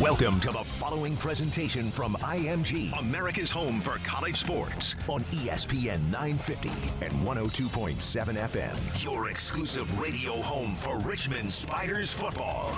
Welcome to the following presentation from IMG, America's home for college sports, on ESPN 950 and 102.7 FM. Your exclusive radio home for Richmond Spiders football.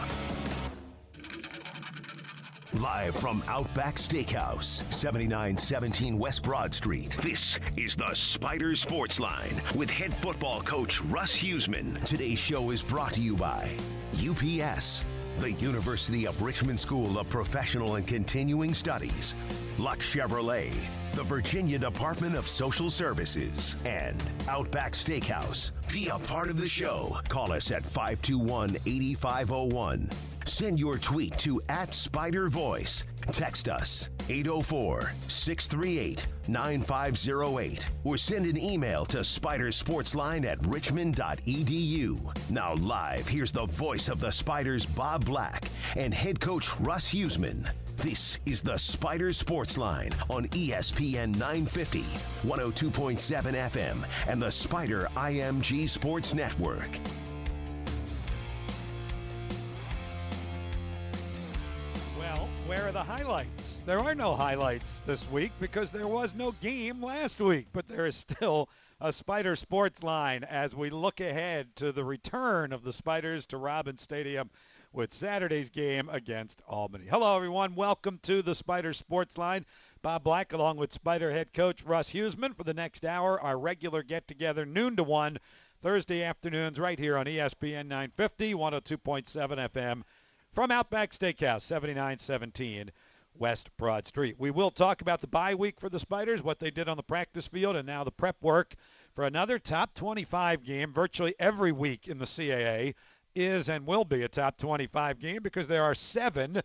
Live from Outback Steakhouse, 7917 West Broad Street. This is the Spider Sports Line with head football coach Russ Huesman. Today's show is brought to you by UPS, the University of Richmond School of Professional and Continuing Studies, Luck Chevrolet, the Virginia Department of Social Services, and Outback Steakhouse. Be a part of the show. Call us at 521 8501. Send your tweet to at Spider Voice. Text us 804 638 9508 or send an email to spidersportsline at richmond.edu. Now, live, here's the voice of the Spiders, Bob Black, and head coach Russ Huesman. This is the Spider Sports Line on ESPN 950, 102.7 FM, and the Spider IMG Sports Network. Where are the highlights? There are no highlights this week because there was no game last week, but there is still a Spider Sports line as we look ahead to the return of the Spiders to Robins Stadium with Saturday's game against Albany. Hello, everyone. Welcome to the Spider Sports line. Bob Black, along with Spider head coach Russ Huesman, for the next hour, our regular get together, noon to 1, Thursday afternoons, right here on ESPN 950, 102.7 FM from Outback Steakhouse, 7917 West Broad Street. We will talk about the bye week for the Spiders, what they did on the practice field, and now the prep work for another top 25 game. Virtually every week in the CAA is and will be a top 25 game because there are seven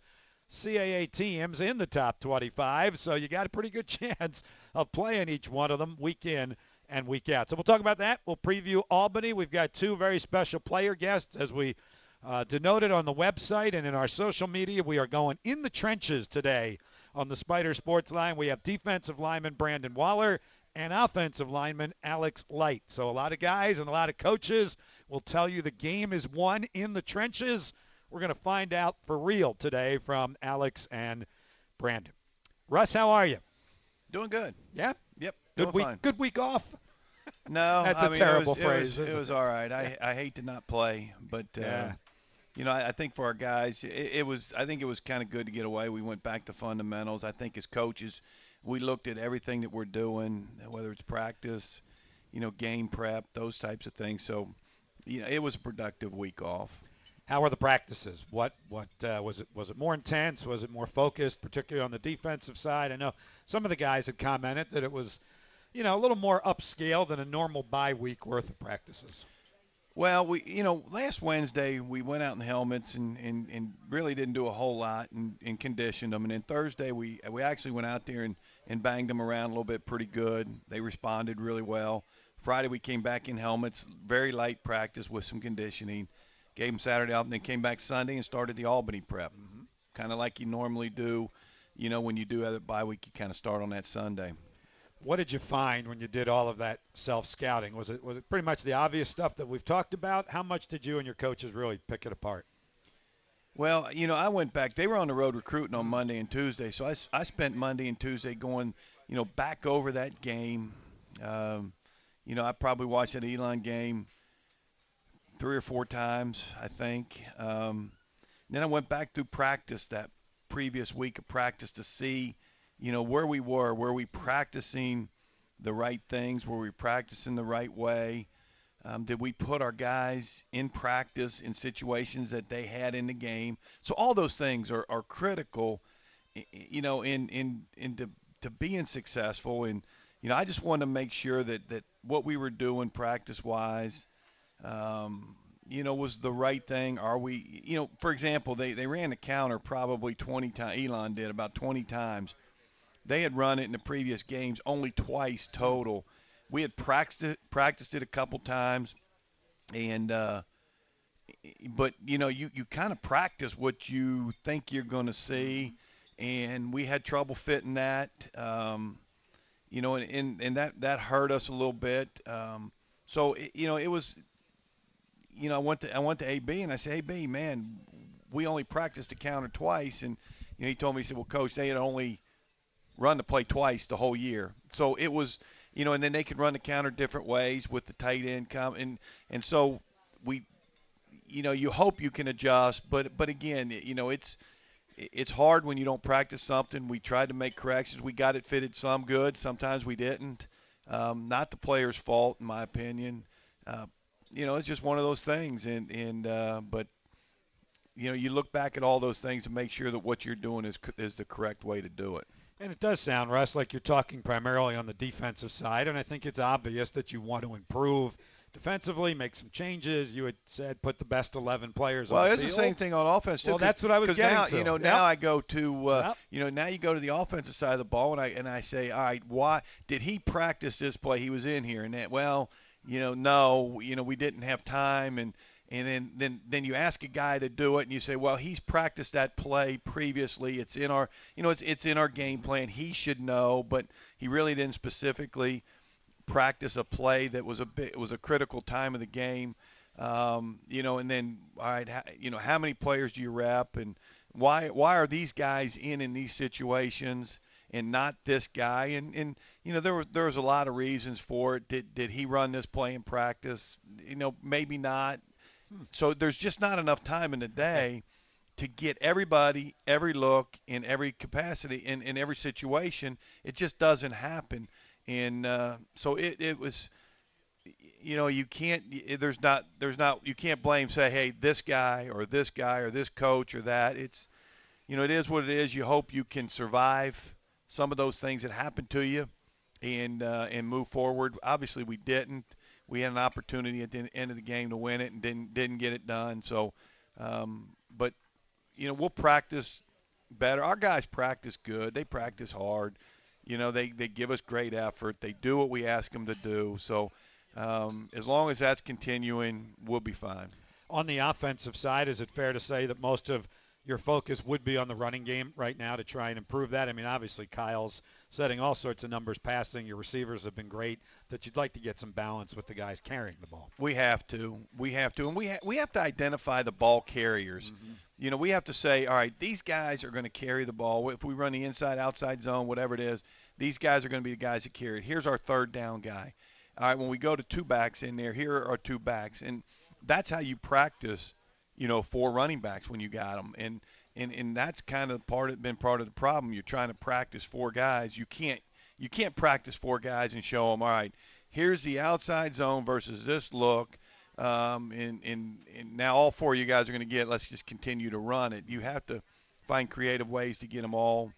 CAA teams in the top 25, so you got a pretty good chance of playing each one of them week in and week out. So we'll talk about that. We'll preview Albany. We've got two very special player guests as we uh, denoted on the website and in our social media. We are going in the trenches today on the Spider Sports line. We have defensive lineman Brandon Waller and offensive lineman Alex Light. So a lot of guys and a lot of coaches will tell you the game is won in the trenches. We're going to find out for real today from Alex and Brandon. Russ, how are you? Doing good. Yeah. Yep. Good week. Fine. Good week off. No, That's I a mean, terrible it was, phrase, It was, it was all right. I I hate to not play, but uh, Yeah. You know, I, I think for our guys, it, it was. I think it was kind of good to get away. We went back to fundamentals. I think as coaches, we looked at everything that we're doing, whether it's practice, you know, game prep, those types of things. So, you know, it was a productive week off. How were the practices? What what uh, was it? Was it more intense? Was it more focused, particularly on the defensive side? I know some of the guys had commented that it was, you know, a little more upscale than a normal bye week worth of practices. Well, we, you know, last Wednesday we went out in helmets and, and, and really didn't do a whole lot and, and conditioned them. And then Thursday we we actually went out there and, and banged them around a little bit pretty good. They responded really well. Friday we came back in helmets, very light practice with some conditioning. Gave them Saturday off and then came back Sunday and started the Albany prep. Mm-hmm. Kind of like you normally do. You know, when you do have a bye week, you kind of start on that Sunday. What did you find when you did all of that self scouting? Was it was it pretty much the obvious stuff that we've talked about? How much did you and your coaches really pick it apart? Well, you know, I went back. They were on the road recruiting on Monday and Tuesday, so I, I spent Monday and Tuesday going, you know, back over that game. Um, you know, I probably watched that Elon game three or four times, I think. Um, then I went back through practice that previous week of practice to see, you know, where we were. Were we practicing the right things? Were we practicing the right way? Um, did we put our guys in practice in situations that they had in the game? So all those things are, are critical, you know, in in in to, to being successful. And you know, I just want to make sure that that what we were doing practice wise, um, you know, was the right thing. Are we, you know, for example, they they ran the counter probably 20 times. Elon did about 20 times. They had run it in the previous games only twice total we had practiced it, practiced it a couple times, and uh, but you know you you kind of practice what you think you're going to see, and we had trouble fitting that, um, you know, and, and and that that hurt us a little bit. Um, so it, you know it was, you know, I went to I went to AB and I said, AB, man, we only practiced the counter twice, and you know, he told me he said, well, coach, they had only run the play twice the whole year, so it was you know, and then they could run the counter different ways with the tight end come and and so we you know you hope you can adjust but but again you know it's it's hard when you don't practice something. We tried to make corrections. We got it fitted some good. Sometimes we didn't. Um, not the player's fault in my opinion. Uh, you know it's just one of those things and and uh, but you know you look back at all those things to make sure that what you're doing is is the correct way to do it and it does sound, Russ, like you're talking primarily on the defensive side, and I think it's obvious that you want to improve defensively, make some changes. You had said put the best 11 players well, on the field. It's the same thing on offense too. Well, that's what I was getting now, to. You know, yep. now I go to, uh, yep. you know, now you go to the offensive side of the ball, and I and I say, all right, why did he practice this play? He was in here, and that, well, you know, no, you know, we didn't have time, and and then then then you ask a guy to do it and you say well he's practiced that play previously. It's in our you know it's it's in our game plan. He should know. But he really didn't specifically practice a play that was a bit it was a critical time of the game. Um, you know and then all right you know how many players do you rep? And why why are these guys in in these situations and not this guy? And and you know there was there was a lot of reasons for it. Did did he run this play in practice? You know maybe not so there's just not enough time in the day to get everybody, every look, in every capacity, in, in every situation. It just doesn't happen. And uh, so it, it was, you know, you can't. There's not. There's not. You can't blame. Say, hey, this guy or this guy or this coach or that. It's, you know, it is what it is. You hope you can survive some of those things that happen to you, and uh, and move forward. Obviously, we didn't we had an opportunity at the end of the game to win it and didn't didn't get it done. So, um, but you know we'll practice better. Our guys practice good. They practice hard. You know they they give us great effort. They do what we ask them to do. So um, as long as that's continuing, we'll be fine. On the offensive side, is it fair to say that most of your focus would be on the running game right now to try and improve that? I mean, obviously Kyle's setting all sorts of numbers passing. Your receivers have been great. That you'd like to get some balance with the guys carrying the ball. We have to. We have to, and we ha- we have to identify the ball carriers. Mm-hmm. You know, we have to say, all right, these guys are going to carry the ball. If we run the inside outside zone, whatever it is, these guys are going to be the guys that carry it. Here's our third down guy. All right, when we go to two backs in there, here are two backs, and that's how you practice. You know, four running backs when you got them, and and and that's kind of part of been part of the problem. You're trying to practice four guys. You can't you can't practice four guys and show them all right. Here's the outside zone versus this look. Um, and, and, and now all four of you guys are going to get. Let's just continue to run it. You have to find creative ways to get them all,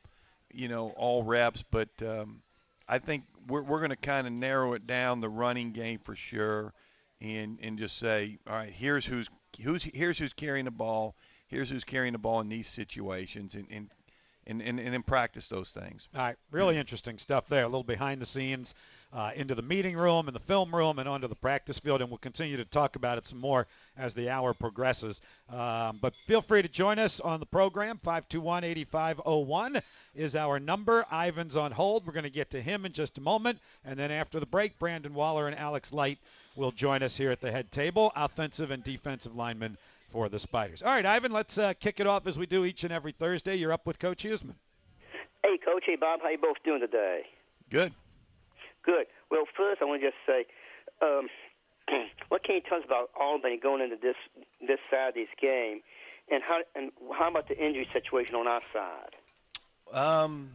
you know, all reps. But um, I think we're, we're going to kind of narrow it down the running game for sure, and and just say, all right, here's who's who's here's who's carrying the ball here's who's carrying the ball in these situations and, and and, and, and practice those things. All right, really interesting stuff there. A little behind the scenes, uh, into the meeting room and the film room and onto the practice field, and we'll continue to talk about it some more as the hour progresses. Um, but feel free to join us on the program. 521-8501 is our number. Ivan's on hold. We're going to get to him in just a moment, and then after the break, Brandon Waller and Alex Light will join us here at the head table, offensive and defensive linemen for the Spiders. All right, Ivan, let's uh, kick it off as we do each and every Thursday. You're up with Coach Huesman. Hey, Coach. Hey, Bob. How you both doing today? Good. Good. Well, first I want to just say, um, what can you tell us about Albany going into this this Saturday's game, and how and how about the injury situation on our side? Um,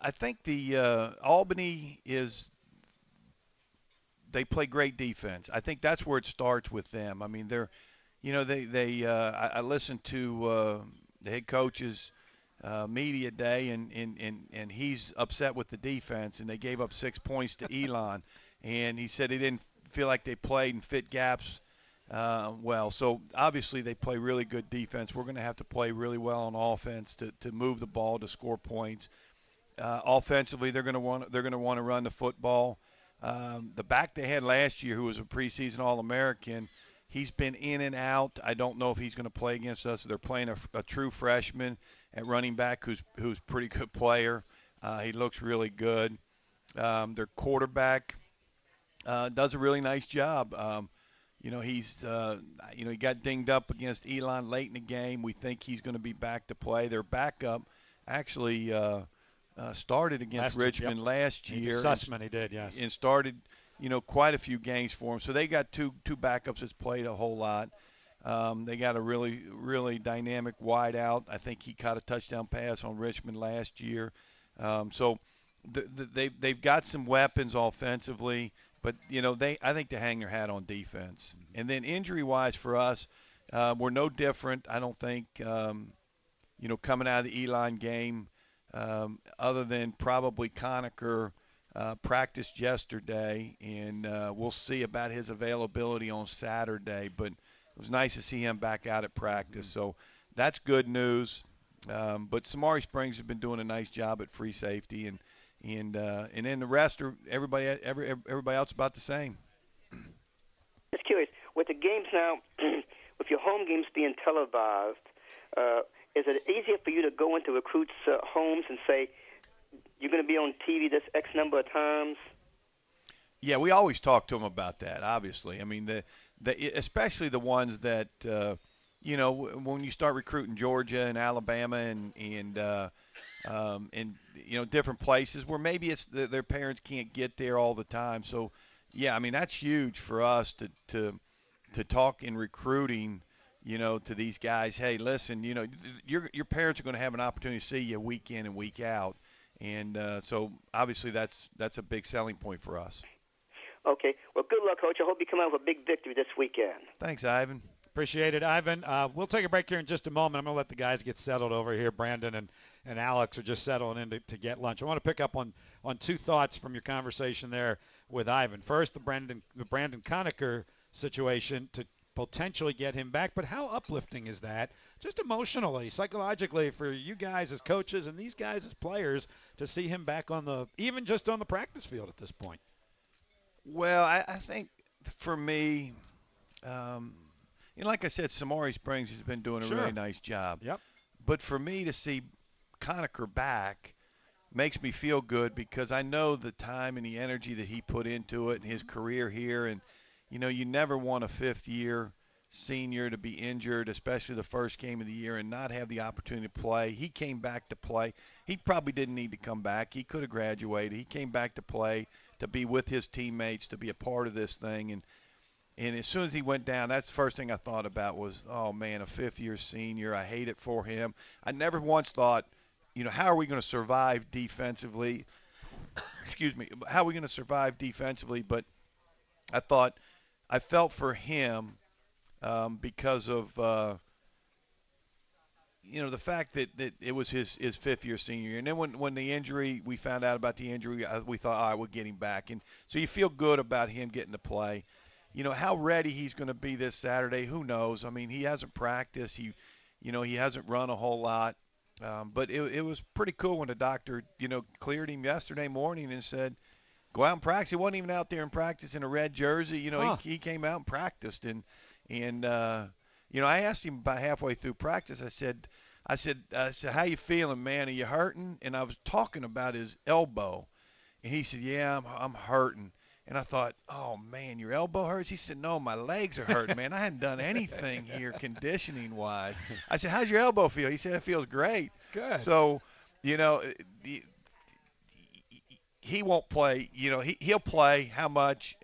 I think the uh, Albany is they play great defense. I think that's where it starts with them. I mean, they're you know, they they uh, I, I listened to uh, the head coach's uh, media day, and, and and and he's upset with the defense, and they gave up six points to Elon, and he said he didn't feel like they played and fit gaps uh, well. So obviously they play really good defense. We're going to have to play really well on offense to to move the ball to score points. Uh, offensively, they're going to want they're going to want to run the football. Um, the back they had last year, who was a preseason All-American He's been in and out. I don't know if he's going to play against us. They're playing a, a true freshman at running back who's who's pretty good player. Uh, he looks really good. Um, their quarterback uh, does a really nice job. Um, you know, he's, uh, you know, he got dinged up against Elon late in the game. We think he's going to be back to play. Their backup actually uh, started against Last- Richmond yep. last year. Sussman, he did, yes. and started, you know, quite a few games for him. So they got two two backups that's played a whole lot. Um, they got a really really dynamic wide out. I think he caught a touchdown pass on Richmond last year. Um, so th- th- they they've got some weapons offensively, but you know they I think they hang their hat on defense. And then injury wise for us, uh, we're no different. I don't think. Um, you know, coming out of the Elon game, um, other than probably Conacher uh, practiced yesterday, and uh, we'll see about his availability on Saturday. But it was nice to see him back out at practice, so that's good news. Um, but Samari Springs has been doing a nice job at free safety, and and uh, and then the rest are everybody every, everybody else about the same. Just curious, with the games now, with your home games being televised, uh, is it easier for you to go into recruits' uh, homes and say you're going to be on TV this X number of times? Yeah, we always talk to them about that. Obviously, I mean the the especially the ones that uh, you know when you start recruiting Georgia and Alabama and and uh, um, and you know different places where maybe it's the, their parents can't get there all the time. So yeah, I mean that's huge for us to to to talk in recruiting. You know, to these guys, hey, listen, you know, your your parents are going to have an opportunity to see you week in and week out, and uh, so obviously that's that's a big selling point for us. Okay. Well, good luck, Coach. I hope you come out with a big victory this weekend. Thanks, Ivan. Appreciate it, Ivan. Uh, we'll take a break here in just a moment. I'm going to let the guys get settled over here. Brandon and, and Alex are just settling in to, to get lunch. I want to pick up on, on two thoughts from your conversation there with Ivan. First, the Brandon the Brandon Conacher situation to potentially get him back, but how uplifting is that, just emotionally, psychologically, for you guys as coaches and these guys as players to see him back on the even just on the practice field at this point? Well, I, I think for me, um, you know, like I said, Samari Springs has been doing a Sure. really nice job. Yep. But for me to see Conacher back makes me feel good because I know the time and the energy that he put into it and his career here. And, you know, you never want a fifth year senior to be injured, especially the first game of the year, and not have the opportunity to play. He came back to play. He probably didn't need to come back. He could have graduated. He came back to play, to be with his teammates, to be a part of this thing. And and as soon as he went down, that's the first thing I thought about was, oh man, a fifth year senior. I hate it for him. I never once thought, you know, how are we going to survive defensively? Excuse me. How are we going to survive defensively? But I thought, I felt for him um, because of, uh, you know, the fact that, that it was his, his fifth year senior year. And then when, when the injury, we found out about the injury, we thought, all right, we'll get him back. And so you feel good about him getting to play you know how ready he's going to be this Saturday. Who knows? I mean, he hasn't practiced. He, you know, he hasn't run a whole lot. Um, but it, it was pretty cool when the doctor, you know, cleared him yesterday morning and said, "Go out and practice." He wasn't even out there in practice in a red jersey. You know, Huh. he, he came out and practiced and and uh, you know, I asked him about halfway through practice. I said, I said, I said, "How you feeling, man? Are you hurting?" And I was talking about his elbow, and he said, "Yeah, I'm I'm hurting." And I thought, oh man, your elbow hurts. He said, no, my legs are hurting, man. I hadn't done anything here conditioning wise. I said, how's your elbow feel? He said, it feels great. Good. So, you know, the, he won't play. You know, he he'll play. How much?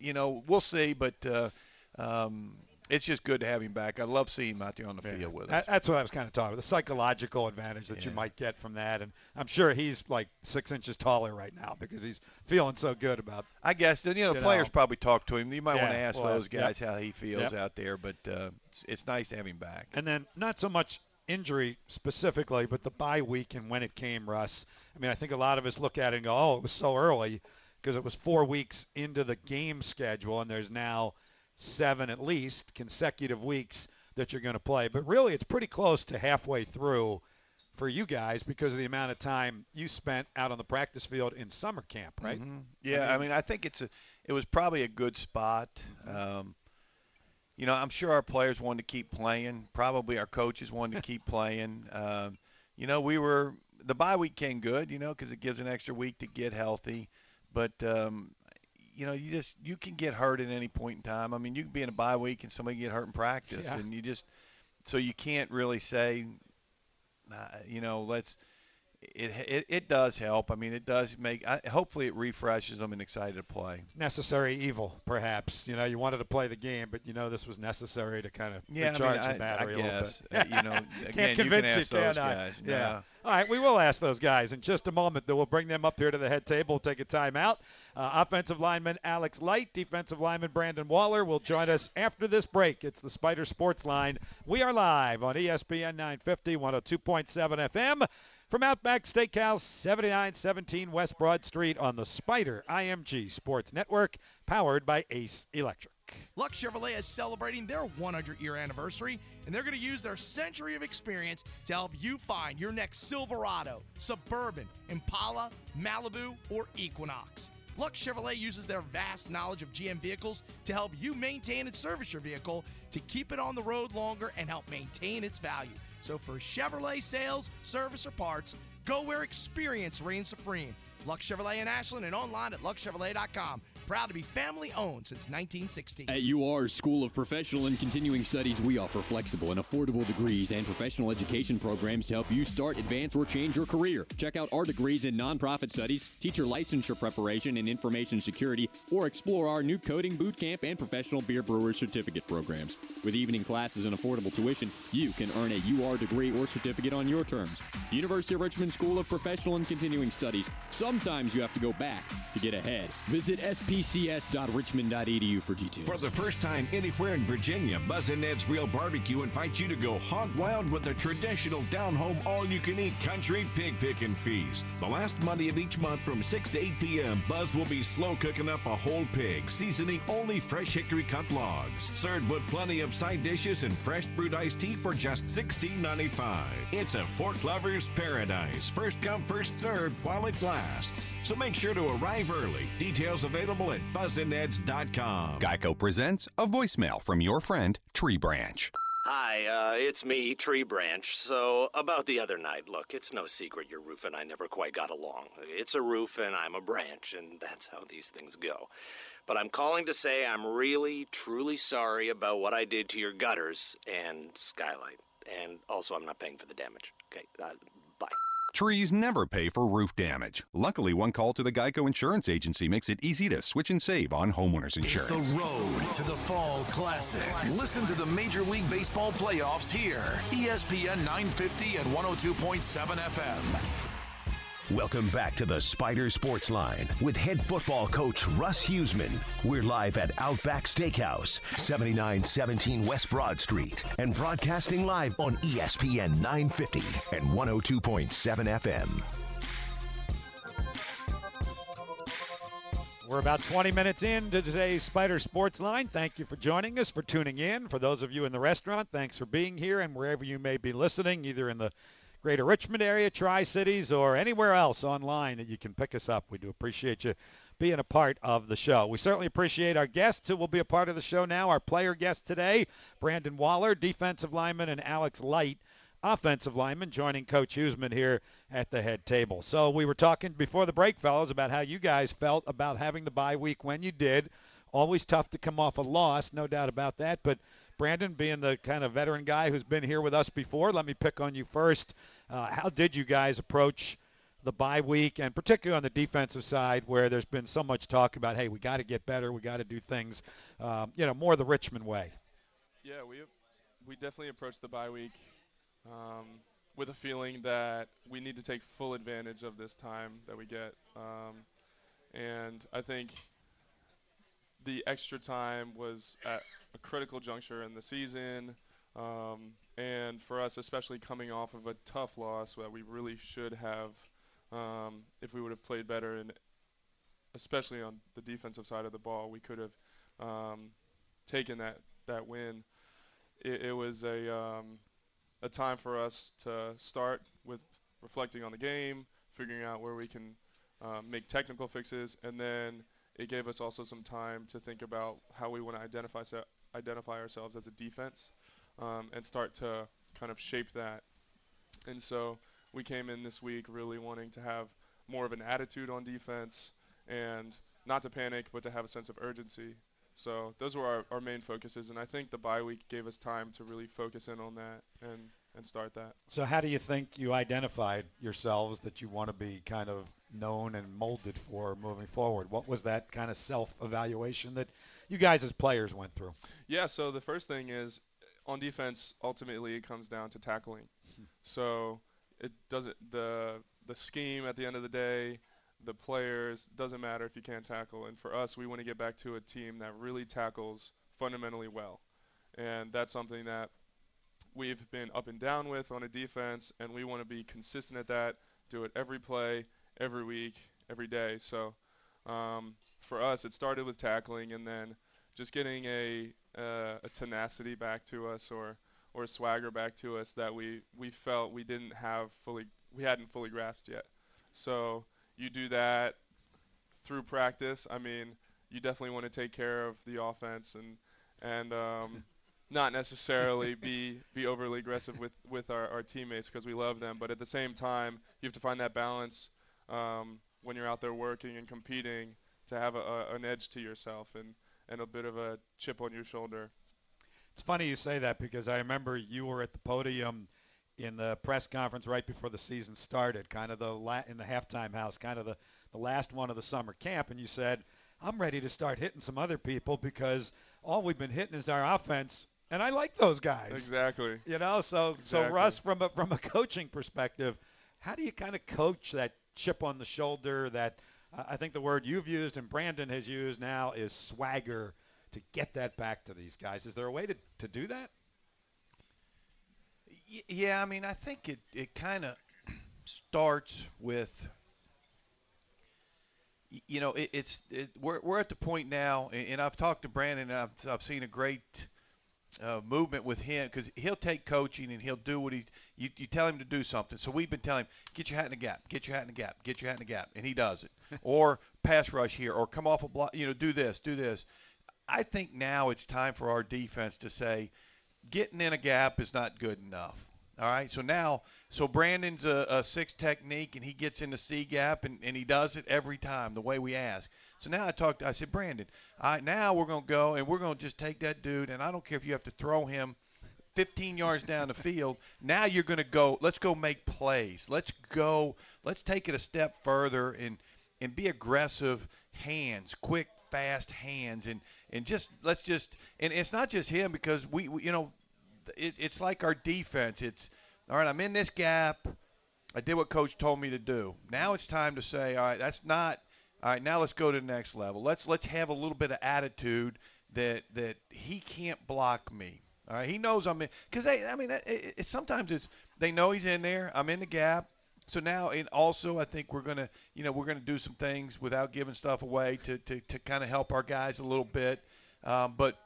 You know, we'll see. But uh, um, it's just good to have him back. I love seeing him out there on the Yeah. field with us. That's what I was kind of talking about, the psychological advantage that you might get from that. And I'm sure he's like six inches taller right now because he's feeling so good about I guess you know the players know. probably talk to him. You might want to ask we'll those ask- yep. guys how he feels Yep. out there. But uh, it's, it's nice to have him back. And then not so much injury specifically, but the bye week and when it came, Russ. I mean, I think a lot of us look at it and go, oh, it was so early because it was four weeks into the game schedule, and there's now seven at least consecutive weeks that you're going to play. But really, it's pretty close to halfway through for you guys because of the amount of time you spent out on the practice field in summer camp, right? Mhm. Yeah, I mean- mean, I think it's a it was probably a good spot. Um, you know, I'm sure our players wanted to keep playing. Probably our coaches wanted to keep playing. Um, you know, we were the bye week came good, you know, because it gives an extra week to get healthy. But um, you know, you just you can get hurt at any point in time. I mean, you can be in a bye week and somebody get hurt in practice, Yeah. and you just so you can't really say, uh, you know, let's. It, it it does help. I mean, it does make. I, hopefully, it refreshes them and excited to play. necessary evil, perhaps. You know, you wanted to play the game, but you know this was necessary to kind of Yeah, recharge I mean, the I, battery I a little bit. Uh, you know, again, Can't you convince can you, ask those can guys. Yeah. No. All right, we will ask those guys in just a moment. Then we'll bring them up here to the head table, take a timeout. Uh, offensive lineman Alex Light, defensive lineman Brandon Waller will join us after this break. It's the Spider Sports Line. We are live on ESPN 950, 102.7 FM. From Outback Steakhouse, 7917 West Broad Street on the Spider IMG Sports Network, powered by Ace Electric. Luck Chevrolet is celebrating their 100 year anniversary, and they're going to use their century of experience to help you find your next Silverado, Suburban, Impala, Malibu, or Equinox. Luck Chevrolet uses their vast knowledge of GM vehicles to help you maintain and service your vehicle to keep it on the road longer and help maintain its value. So for Chevrolet sales, service, or parts, go where experience reigns supreme. Luck Chevrolet in Ashland and online at luckchevrolet.com. Proud to be family owned since 1960. At UR School of Professional and Continuing Studies, we offer flexible and affordable degrees and professional education programs to help you start, advance, or change your career. Check out our degrees in nonprofit studies, teacher licensure preparation, and information security, or explore our new coding boot camp and professional beer brewer certificate programs. With evening classes and affordable tuition, you can earn a UR degree or certificate on your terms. University of Richmond School of Professional and Continuing Studies. Sometimes you have to go back to get ahead. Visit spcs.richmond.edu E for details. For the first time anywhere in Virginia, Buzz and Ned's Real Barbecue invites you to go hog wild with a traditional down home all you can eat country pig picking feast. The last Monday of each month from 6 to 8 p.m., Buzz will be slow cooking up a whole pig, seasoning only fresh hickory cut logs. Served with plenty of side dishes and fresh brewed iced tea for just $16.95. It's a pork lover's paradise. First come, first served while it lasts. So make sure to arrive early. Details available at buzzandneds.com. Geico presents a voicemail from your friend Tree Branch. Hi, uh, it's me, Tree Branch. So, about the other night, look, it's no secret your roof and I never quite got along. It's a roof and I'm a branch, and that's how these things go. But I'm calling to say I'm really, truly sorry about what I did to your gutters and skylight. And also, I'm not paying for the damage. Okay, uh, bye. Trees never pay for roof damage. Luckily, one call to the Geico Insurance Agency makes it easy to switch and save on homeowners insurance. It's the road to the Fall Classic. Listen to the Major League Baseball playoffs here. ESPN 950 and 102.7 FM. Welcome back to the Spider Sports Line with head football coach Russ Huesman. We're live at Outback Steakhouse, 7917 West Broad Street, and broadcasting live on ESPN 950 and 102.7 FM. We're about 20 minutes into today's Spider Sports Line. Thank you for joining us, for tuning in. For those of you in the restaurant, thanks for being here, and wherever you may be listening, either in the greater Richmond area, Tri Cities, or anywhere else online that you can pick us up. We do appreciate you being a part of the show. We certainly appreciate our guests who will be a part of the show now. Our player guest today, Brandon Waller, defensive lineman, and Alex Light, offensive lineman, joining Coach Huesman here at the head table. So we were talking before the break, fellas, about how you guys felt about having the bye week when you did. Always tough to come off a loss, no doubt about that. But Brandon, being the kind of veteran guy who's been here with us before, let me pick on you first. Uh, how did you guys approach the bye week, and particularly on the defensive side, where there's been so much talk about, hey, we got to get better, we got to do things, um, you know, more the Richmond way. Yeah, we we definitely approached the bye week um, with a feeling that we need to take full advantage of this time that we get, um, and I think the extra time was at a critical juncture in the season, um, and for us, especially coming off of a tough loss that we really should have, um, if we would have played better, and especially on the defensive side of the ball, we could have um, taken that that win. It, it was a um, a time for us to start with reflecting on the game, figuring out where we can um, make technical fixes, and then it gave us also some time to think about how we want to identify se- identify ourselves as a defense um, and start to kind of shape that. And so we came in this week really wanting to have more of an attitude on defense and not to panic, but to have a sense of urgency. So those were our, our main focuses, and I think the bye week gave us time to really focus in on that and, and start that. So how do you think you identified yourselves that you want to be kind of known and molded for moving forward? What was that kind of self-evaluation that you guys as players went through? Yeah, so the first thing is on defense, ultimately it comes down to tackling. Hmm. So it doesn't the the scheme at the end of the day, the players doesn't matter if you can't tackle. And for us, we want to get back to a team that really tackles fundamentally well, and that's something that we've been up and down with on a defense, and we want to be consistent at that. Do it every play, every week, every day. So um, for us, it started with tackling, and then just getting a uh, a tenacity back to us or or swagger back to us that we we felt we didn't have fully we hadn't fully grasped yet. So you do that through practice. I mean, you definitely want to take care of the offense and and um, not necessarily be be overly aggressive with with our, our teammates because we love them, but at the same time, you have to find that balance um, when you're out there working and competing to have a, a, an edge to yourself and and a bit of a chip on your shoulder. It's funny you say that because I remember you were at the podium in the press conference right before the season started, kind of the la- in the halftime house, kind of the, the last one of the summer camp, and you said, "I'm ready to start hitting some other people because all we've been hitting is our offense, and I like those guys." Exactly. You know, so exactly. so Russ, from a from a coaching perspective, how do you kind of coach that chip on the shoulder? That uh, I think the word you've used and Brandon has used now is swagger to get that back to these guys. Is there a way to to do that? Yeah, I mean, I think it, it kind of starts with, you know, it, it's it, we're we're at the point now, and I've talked to Brandon, and I've I've seen a great uh, movement with him because he'll take coaching and he'll do what he you, you tell him to do something. So we've been telling him, get your hat in the gap, get your hat in the gap, get your hat in the gap, and he does it. or pass rush here, or come off a block, you know, do this, do this. I think now it's time for our defense to say, getting in a gap is not good enough. All right, so now, so Brandon's a, a six technique, and he gets in the C gap, and, and he does it every time the way we ask. So now I talked. I said, Brandon, right, now we're gonna go, and we're gonna just take that dude, and I don't care if you have to throw him 15 yards down the field. Now you're gonna go. Let's go make plays. Let's go. Let's take it a step further and and be aggressive. Hands, quick, fast hands, and and just let's just and it's not just him because we, we you know it, it's like our defense. It's all right. I'm in this gap. I did what coach told me to do. Now it's time to say, all right, that's not. All right, now let's go to the next level. Let's let's have a little bit of attitude that that he can't block me. All right, he knows I'm in because I mean it, it, sometimes it's they know he's in there. I'm in the gap. So now, and also, I think we're gonna, you know, we're gonna do some things without giving stuff away to to, to kind of help our guys a little bit. Um, but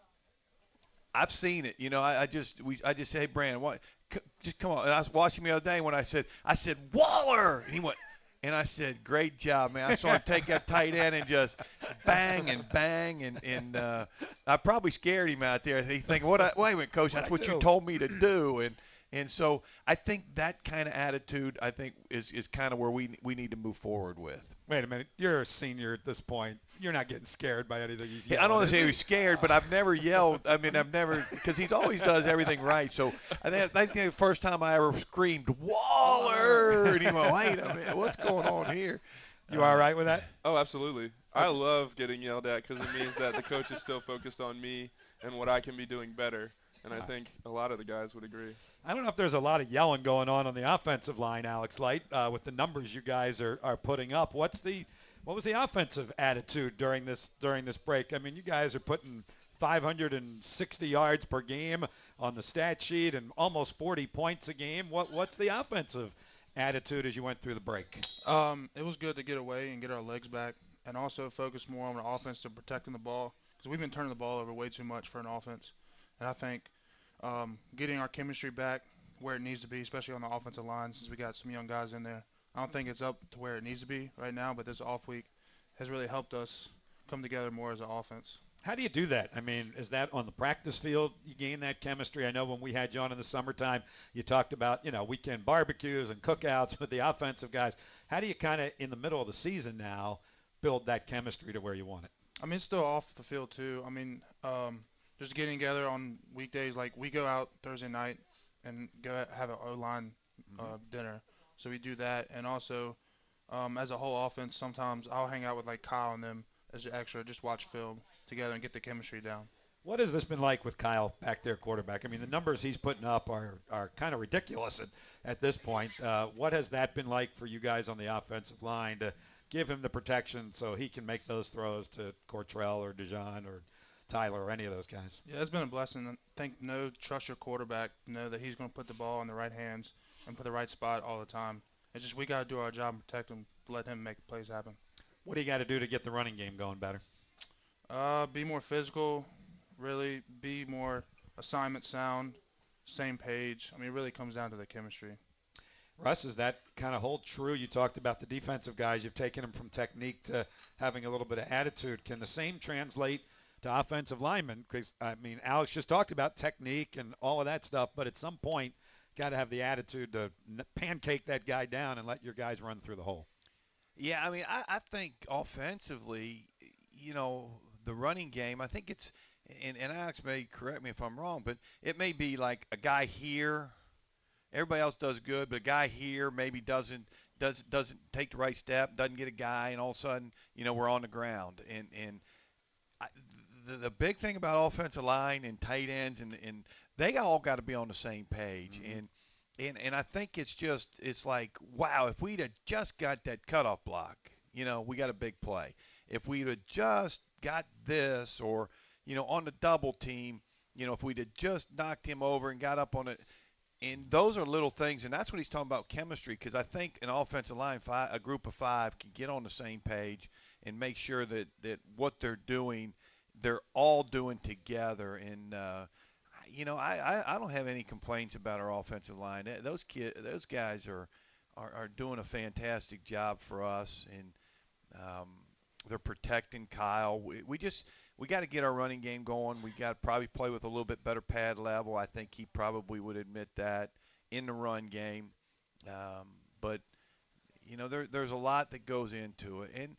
I've seen it. You know, I, I just we I just say, hey, Brandon, what? C- just come on. And I was watching the other day when I said I said Waller, and he went. And I said, "Great job, man!" I saw him take that tight end and just bang and bang, and and uh, I probably scared him out there. He thinking, "What? I, wait a minute, coach, that's what you told me to do." And and so I think that kind of attitude, I think, is, is kind of where we we need to move forward with. Wait a minute, you're a senior at this point. You're not getting scared by anything he's yeah, I don't want to say he's scared, but I've never yelled. I mean, I've never because he's always does everything right. So I think, I think the first time I ever screamed Waller, and he went, "Wait a minute, what's going on here?" You all right with that? Oh, absolutely. I love getting yelled at because it means that the coach is still focused on me and what I can be doing better. And I think a lot of the guys would agree. I don't know if there's a lot of yelling going on on the offensive line, Alex Light, uh, with the numbers you guys are, are putting up. What's the what was the offensive attitude during this during this break? I mean, you guys are putting 560 yards per game on the stat sheet and almost 40 points a game. What what's the offensive attitude as you went through the break? Um, it was good to get away and get our legs back, and also focus more on the offense to protecting the ball because we've been turning the ball over way too much for an offense. And I think um, getting our chemistry back where it needs to be, especially on the offensive line, since we got some young guys in there. I don't think it's up to where it needs to be right now, but this off week has really helped us come together more as an offense. How do you do that? I mean, is that on the practice field you gain that chemistry? I know when we had you on in the summertime, you talked about, you know, weekend barbecues and cookouts with the offensive guys. How do you kind of, in the middle of the season now, build that chemistry to where you want it? I mean, it's still off the field too. I mean, um, just getting together on weekdays. Like we go out Thursday night and go have an O line uh, Mm-hmm. dinner. So we do that, and also um, as a whole offense, sometimes I'll hang out with like Kyle and them as an extra, just watch film together and get the chemistry down. What has this been like with Kyle back there, quarterback? I mean, the numbers he's putting up are, are kind of ridiculous at, at this point. Uh, what has that been like for you guys on the offensive line to give him the protection so he can make those throws to Cortrell or Dejon or Tyler or any of those guys? Yeah, it's been a blessing. I think know trust your quarterback, know that he's going to put the ball in the right hands and put the right spot all the time. It's just we got to do our job and protect him, let him make plays happen. What do you got to do to get the running game going better? Uh, be more physical, really be more assignment sound, same page. I mean, it really comes down to the chemistry. Russ, does that kind of hold true? You talked about the defensive guys. You've taken them from technique to having a little bit of attitude. Can the same translate to offensive linemen? Because I mean, Alex just talked about technique and all of that stuff, but at some point, got to have the attitude to pancake that guy down and let your guys run through the hole. Yeah, I mean, I, I think offensively, you know, the running game, I think it's, and, and Alex may correct me if I'm wrong, but it may be like a guy here, everybody else does good, but a guy here maybe doesn't does doesn't take the right step, doesn't get a guy, and all of a sudden, you know, we're on the ground. And and the, the big thing about offensive line and tight ends and and they all got to be on the same page. Mm-hmm. And and and I think it's just it's like wow, if we'd have just got that cutoff block, you know, we got a big play. If we'd have just got this, or you know, on the double team, you know, if we'd have just knocked him over and got up on it. And those are little things, and that's what he's talking about chemistry. Because I think an offensive line, five, a group of five, can get on the same page and make sure that that what they're doing, they're all doing together. And uh, you know, I, I I don't have any complaints about our offensive line. Those kid, those guys are are, are doing a fantastic job for us, and um, they're protecting Kyle. We, we just we got to get our running game going. We got to probably play with a little bit better pad level. I think he probably would admit that in the run game. Um, but you know, there, there's a lot that goes into it, and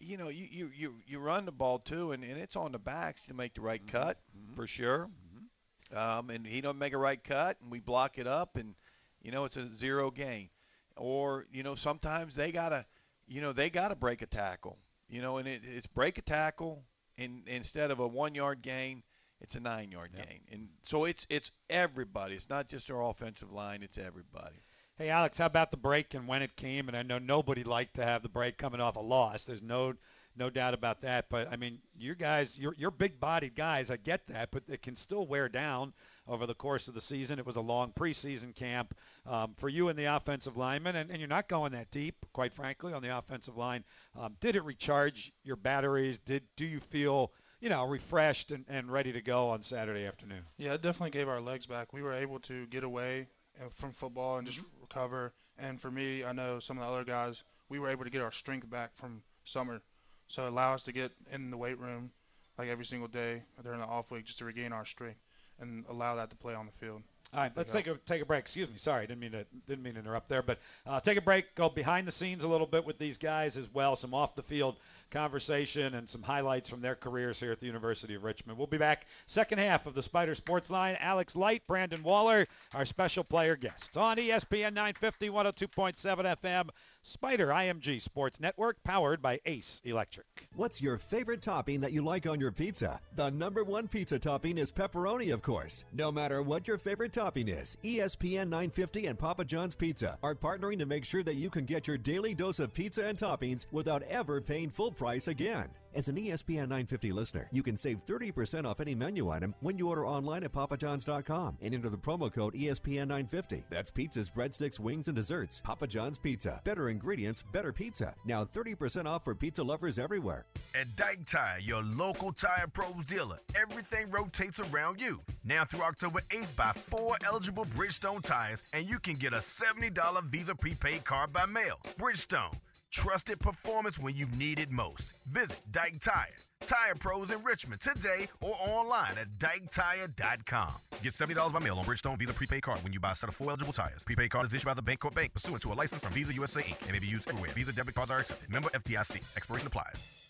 you know, you you you, you run the ball too, and, and it's on the backs to make the right mm-hmm. cut mm-hmm. for sure. Mm-hmm. Um, and he don't make a right cut, and we block it up, and you know, it's a zero gain. Or you know, sometimes they gotta, you know, they gotta break a tackle. You know, and it, it's break a tackle, and instead of a one yard gain, it's a nine yard gain. And so it's it's everybody. It's not just our offensive line. It's everybody. Hey, Alex, how about the break and when it came? And I know nobody liked to have the break coming off a loss. There's no no doubt about that. But I mean, you guys, you're, you're big-bodied guys. I get that, but it can still wear down over the course of the season. It was a long preseason camp um, for you and the offensive lineman, and, and you're not going that deep, quite frankly, on the offensive line. Um, did it recharge your batteries? Did do you feel you know refreshed and, and ready to go on Saturday afternoon? Yeah, it definitely gave our legs back. We were able to get away from football and just recover. And for me, I know some of the other guys, we were able to get our strength back from summer. So it allowed us to get in the weight room like every single day during the off week just to regain our strength and allow that to play on the field. All right, let's take a take a break. Excuse me, sorry, didn't mean to didn't mean to interrupt there, but uh, take a break. Go behind the scenes a little bit with these guys as well. Some off the field conversation and some highlights from their careers here at the University of Richmond. We'll be back second half of the Spider Sports Line. Alex Light, Brandon Waller, our special player guests on ESPN 950, 102.7 FM, Spider IMG Sports Network, powered by Ace Electric. What's your favorite topping that you like on your pizza? The number one pizza topping is pepperoni, of course. No matter what your favorite topping is, ESPN 950 and Papa John's Pizza are partnering to make sure that you can get your daily dose of pizza and toppings without ever paying full price again. As an ESPN 950 listener, you can save 30% off any menu item when you order online at papajohns.com and enter the promo code E ESPN 950. That's pizzas, breadsticks, wings, and desserts. Papa John's Pizza. Better ingredients, better pizza. Now 30% off for pizza lovers everywhere. At Dyke Tire, your local tire pros dealer, everything rotates around you. Now through October 8th, buy four eligible Bridgestone tires and you can get a $70 Visa prepaid card by mail. Bridgestone, trusted performance when you need it most. Visit Dyke Tire. Tire Pros in Richmond today or online at DykeTire.com. Get $70 by mail on Bridgestone Visa prepaid card when you buy a set of four eligible tires. Prepaid card is issued by the Bancorp Bank pursuant to a license from Visa USA Inc. and may be used everywhere. Visa debit cards are accepted. Member FDIC. Expiration applies.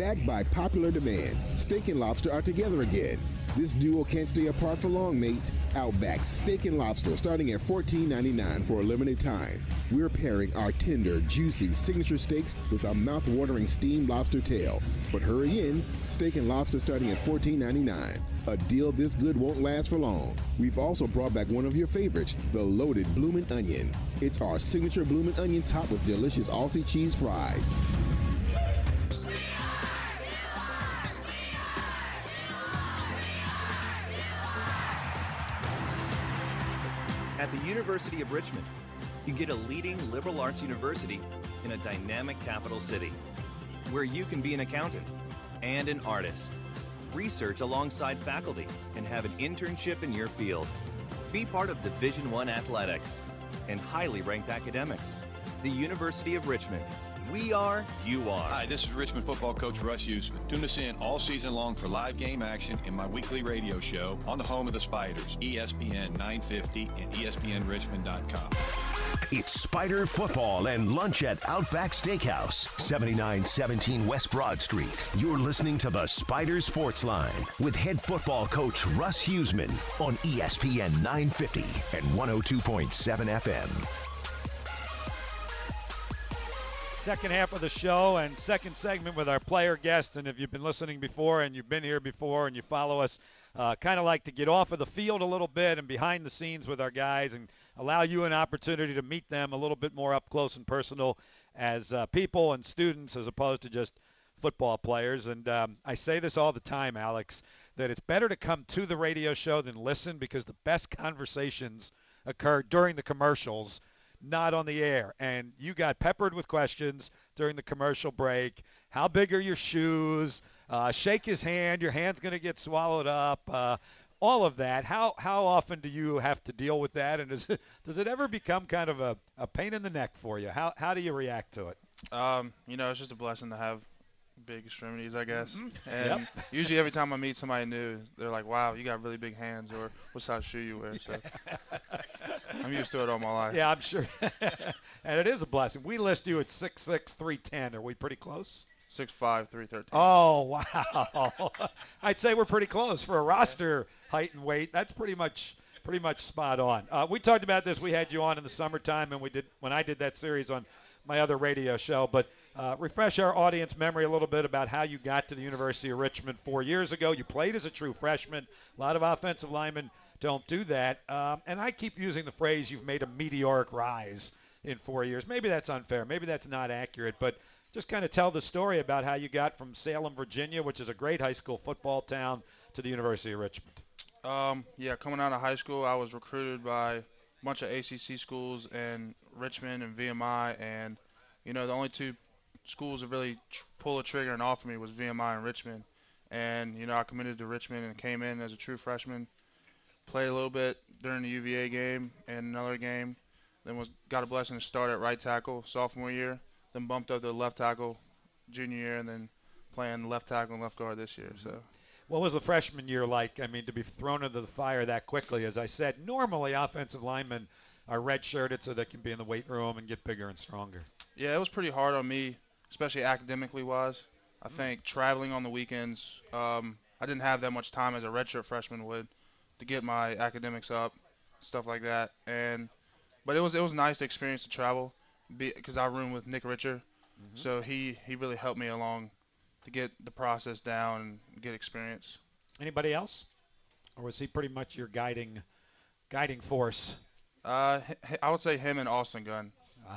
Backed by popular demand, Steak and Lobster are together again. This duo can't stay apart for long, mate. Outback Steak and Lobster starting at $14.99 for a limited time. We're pairing our tender, juicy signature steaks with a mouth-watering steamed lobster tail. But hurry in, Steak and Lobster starting at $14.99. A deal this good won't last for long. We've also brought back one of your favorites, the loaded bloomin' onion. It's our signature bloomin' onion topped with delicious Aussie cheese fries. At the University of Richmond, you get a leading liberal arts university in a dynamic capital city where you can be an accountant and an artist, research alongside faculty, and have an internship in your field. Be part of Division 1 athletics and highly ranked academics. The University of Richmond. We are, you are. Hi, this is Richmond football coach Russ Hughes. Tune us in all season long for live game action in my weekly radio show on the home of the Spiders, ESPN 950 and ESPNRichmond.com. It's Spider Football and lunch at Outback Steakhouse, 7917 West Broad Street. You're listening to the Spider Sports Line with head football coach Russ Huesman on ESPN 950 and 102.7 FM. Second half of the show and second segment with our player guest. And if you've been listening before and you've been here before and you follow us, uh, kind of like to get off of the field a little bit and behind the scenes with our guys and allow you an opportunity to meet them a little bit more up close and personal as uh, people and students as opposed to just football players. And um, I say this all the time, Alex, that it's better to come to the radio show than listen because the best conversations occur during the commercials, not on the air. And you got peppered with questions during the commercial break. How big are your shoes? Uh, shake his hand. Your hand's going to get swallowed up. Uh, all of that. How how often do you have to deal with that? And it, does it ever become kind of a, a pain in the neck for you? How how do you react to it? Um, you know, it's just a blessing to have big extremities, I guess. Mhm. And Yep. usually, every time I meet somebody new, they're like, "Wow, you got really big hands," or "What size shoe you wear?" So I'm used to it all my life. Yeah, I'm sure. and it is a blessing. We list you at 6'6", 310. Are we pretty close? Six five, three thirteen. Oh wow! I'd say we're pretty close for a roster height and weight. That's pretty much pretty much spot on. Uh, we talked about this. We had you on in the summertime, and we did when I did that series on my other radio show. But uh, refresh our audience memory a little bit about how you got to the University of Richmond four years ago. You played as a true freshman. A lot of offensive linemen don't do that. Um, and I keep using the phrase "you've made a meteoric rise." In four years, maybe that's unfair. Maybe that's not accurate, but just kind of tell the story about how you got from Salem, Virginia, which is a great high school football town, to the University of Richmond. Um, yeah, coming out of high school, I was recruited by bunch of ACC schools and Richmond and VMI, and you know the only two schools that really tr- pull a trigger and offer me was VMI and Richmond. And you know I committed to Richmond and came in as a true freshman, played a little bit during the UVA game and another game, then was got a blessing to start at right tackle sophomore year, then bumped up to left tackle junior year, and then playing left tackle and left guard this year. So. What was the freshman year like? I mean, to be thrown into the fire that quickly, as I said, normally offensive linemen are redshirted so they can be in the weight room and get bigger and stronger. Yeah, it was pretty hard on me, especially academically wise. I Mm. think traveling on the weekends, um, I didn't have that much time as a redshirt freshman would to get my academics up, stuff like that. And but it was it was nice to experience the travel, because I roomed with Nick Richer, Mm-hmm. so he he really helped me along to get the process down and get experience. Anybody else, or was he pretty much your guiding guiding force? Uh, I would say him and Austin Gunn.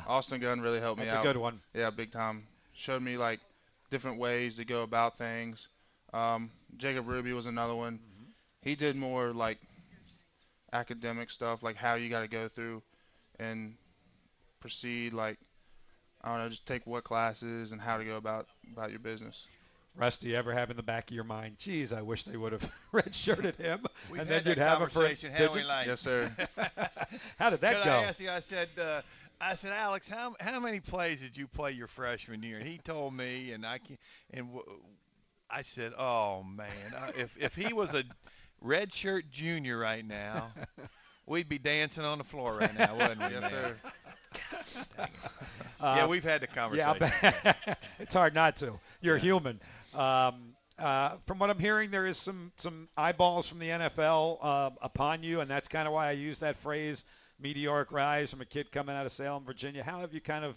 Austin Gunn really helped me Ah. That's a good one. Yeah, big time. Showed me like different ways to go about things. Um, Jacob Ruby was another one. Mm-hmm. He did more like academic stuff, like how you got to go through and proceed. Like I don't know, just take what classes and how to go about about your business. Rusty, ever have in the back of your mind, geez, I wish they would have redshirted him, We've and had then you'd that have him for. conversation, did you? we, Yes, sir. How did that go? I asked you, I said, uh, I said, Alex, how how many plays did you play your freshman year? And he told me, and I can, and w- I said, oh man, uh, if if he was a redshirt junior right now, we'd be dancing on the floor right now, wouldn't we? Yes, man? sir. Yeah, Uh, we've had the conversation. bet. it's hard not to. You're human. Um, uh, from what I'm hearing, there is some some eyeballs from the NFL uh, upon you, and that's kind of why I use that phrase "meteoric rise" from a kid coming out of Salem, Virginia. How have you kind of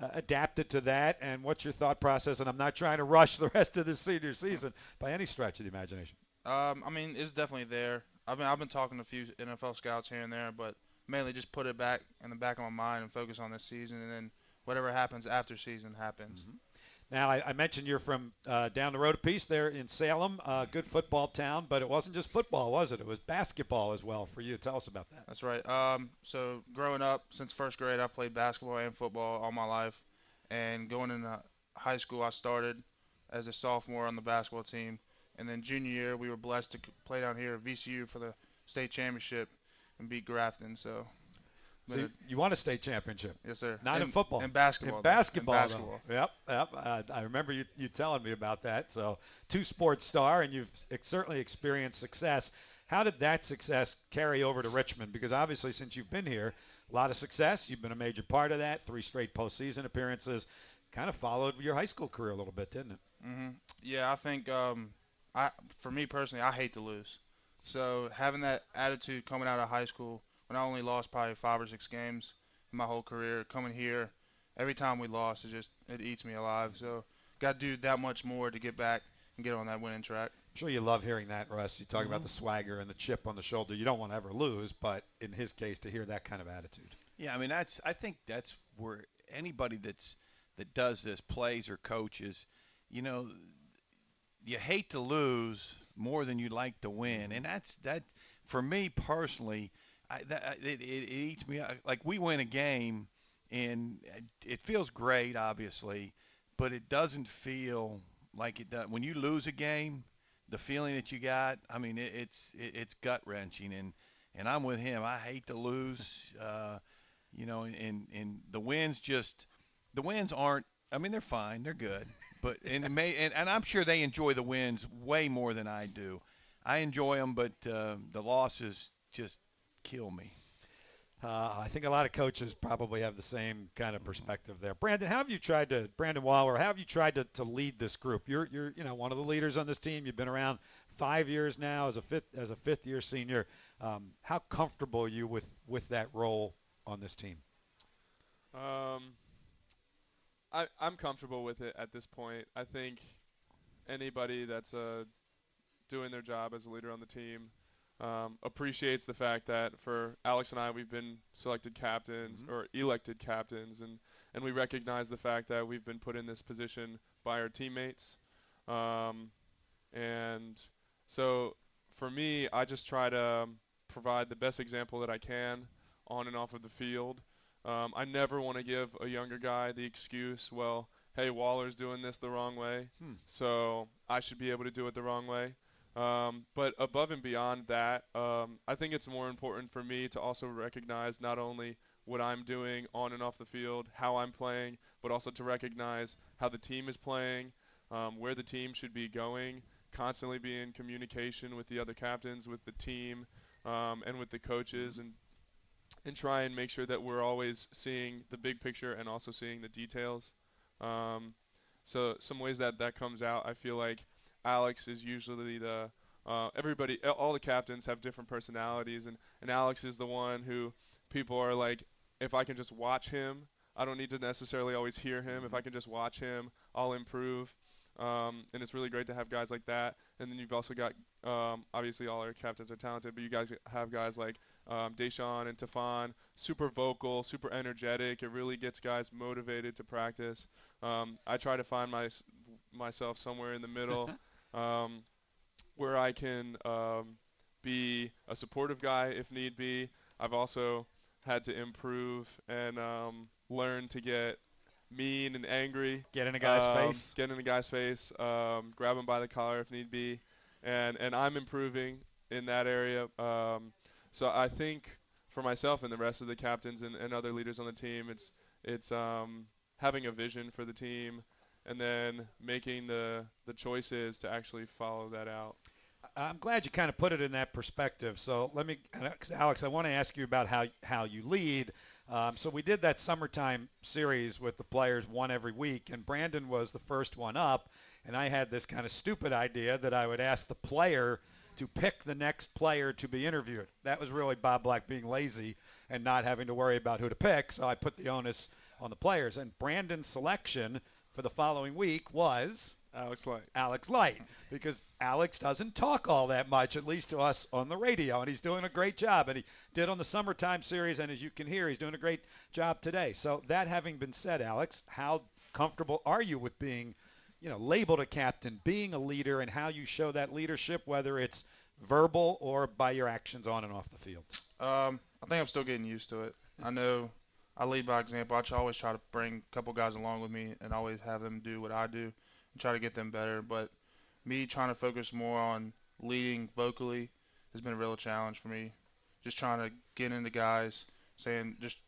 uh, adapted to that, and what's your thought process? And I'm not trying to rush the rest of the senior season by any stretch of the imagination. Um, I mean, it's definitely there. I've been I've been talking to a few NFL scouts here and there, but mainly just put it back in the back of my mind and focus on this season, and then whatever happens after season happens. Now, I, I mentioned you're from uh, down the road a piece there in Salem, uh, good football town, but it wasn't just football, was it? It was basketball as well for you. Tell us about that. That's right. Um, so growing up, since first grade, I played basketball and football all my life, and going into high school, I started as a sophomore on the basketball team, and then junior year, we were blessed to play down here at VCU for the state championship and beat Grafton. So. So you, you won a state championship. Yes, sir. Not in, In- football. in basketball, In though. In basketball. though. Yep, yep. Uh, I remember you, you telling me about that. So two sports star, and you've ex- certainly experienced success. How did that success carry over to Richmond? Because obviously, since you've been here, a lot of success. You've been a major part of that. Three straight postseason appearances. Kind of followed your high school career a little bit, didn't it? Mm-hmm. Yeah, I think um, I for me personally, I hate to lose. So having that attitude coming out of high school, when I only lost probably five or six games in my whole career, coming here, every time we lost, it just it eats me alive. So got to do that much more to get back and get on that winning track. I'm sure you love hearing that, Russ. You talk about mm-hmm. the swagger and the chip on the shoulder. You don't want to ever lose, but in his case, to hear that kind of attitude. Yeah, I mean that's I think that's where anybody that's that does this plays or coaches, you know, you hate to lose more than you like to win, and that's that for me personally. I, that, it, it, it eats me. up. Like we win a game, and it feels great, obviously, but it doesn't feel like it does when you lose a game. The feeling that you got, I mean, it, it's it, it's gut wrenching, and and I'm with him. I hate to lose. Uh, you know, and and the wins just the wins aren't. I mean, they're fine, they're good, but and it may and, and I'm sure they enjoy the wins way more than I do. I enjoy them, but uh, the losses just kill me. Uh, I think a lot of coaches probably have the same kind of perspective there. Brandon, how have you tried to Brandon Waller? How have you tried to, to lead this group? You're you're you know one of the leaders on this team. You've been around five years now as a fifth as a fifth year senior. Um, how comfortable are you with with that role on this team? Um, I, I'm comfortable with it at this point. I think anybody that's uh, doing their job as a leader on the team um, appreciates the fact that for Alex and I, we've been selected captains or elected captains, and, and we recognize the fact that we've been put in this position by our teammates. Um, and so for me, I just try to um, provide the best example that I can on and off of the field. Um, I never want to give a younger guy the excuse, well, hey, Waller's doing this the wrong way, Hmm. so I should be able to do it the wrong way. Um, but above and beyond that, um, I think it's more important for me to also recognize not only what I'm doing on and off the field, how I'm playing, but also to recognize how the team is playing, um, where the team should be going, constantly be in communication with the other captains, with the team, um, and with the coaches, and and try and make sure that we're always seeing the big picture and also seeing the details. Um, so some ways that that comes out, I feel like Alex is usually the uh, everybody, all the captains have different personalities, and and Alex is the one who people are like, if I can just watch him, I don't need to necessarily always hear him. If I can just watch him, I'll improve. Um, and it's really great to have guys like that. And then you've also got, um, obviously, all our captains are talented, but you guys have guys like um, Dejon and Tafan, super vocal, super energetic. It really gets guys motivated to practice. Um, I try to find my, myself somewhere in the middle um, where I can um, be a supportive guy if need be. I've also had to improve and um, learn to get mean and angry. Get in a guy's um, face. Get in a guy's face. Um, grab him by the collar if need be. And and I'm improving in that area. Um, so I think for myself and the rest of the captains and, and other leaders on the team, it's it's um, having a vision for the team and then making the the choices to actually follow that out. I'm glad you kind of put it in that perspective. So let me, Alex, I want to ask you about how how you lead. Um, so we did that summertime series with the players one every week, and Brandon was the first one up, and I had this kind of stupid idea that I would ask the player to pick the next player to be interviewed. That was really Bob Black being lazy and not having to worry about who to pick, so I put the onus on the players. And Brandon's selection for the following week was Alex Light. Alex Light, because Alex doesn't talk all that much, at least to us on the radio, and he's doing a great job. And he did on the summertime series, and as you can hear, he's doing a great job today. So that having been said, Alex, how comfortable are you with being, you know, labeled a captain, being a leader, and how you show that leadership, whether it's verbal or by your actions on and off the field? Um, I think I'm still getting used to it. I know I lead by example. I always try to bring a couple guys along with me and always have them do what I do and try to get them better. But me trying to focus more on leading vocally has been a real challenge for me. Just trying to get into guys, saying just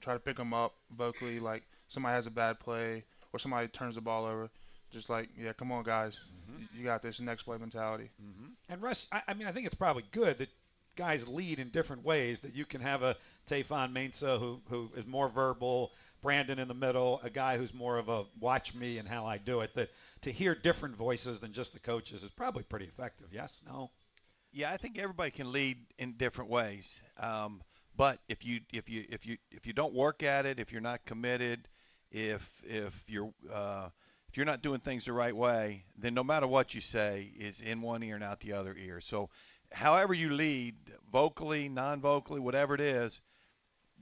try to pick them up vocally, like somebody has a bad play or somebody turns the ball over. Just like, yeah, come on, guys, mm-hmm. you got this next play mentality. Mm-hmm. And Russ, I, I mean, I think it's probably good that guys lead in different ways. That you can have a Tayfon Mensah who who is more verbal, Brandon in the middle, a guy who's more of a watch me and how I do it. That to hear different voices than just the coaches is probably pretty effective. Yes, no. Yeah, I think everybody can lead in different ways. Um, but if you if you if you if you don't work at it, if you're not committed, if if you're uh, if you're not doing things the right way, then no matter what you say is in one ear and out the other ear. So, however you lead, vocally, non-vocally, whatever it is,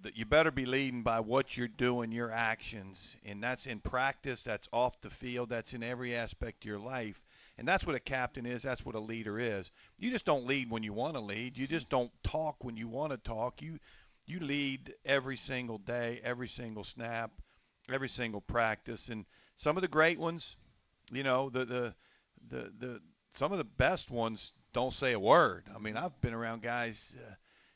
that you better be leading by what you're doing, your actions, and that's in practice, that's off the field, that's in every aspect of your life. And that's what a captain is, that's what a leader is. You just don't lead when you want to lead. You just don't talk when you want to talk. You you lead every single day, every single snap, every single practice and some of the great ones, you know, the the the the some of the best ones don't say a word. I mean, I've been around guys, uh,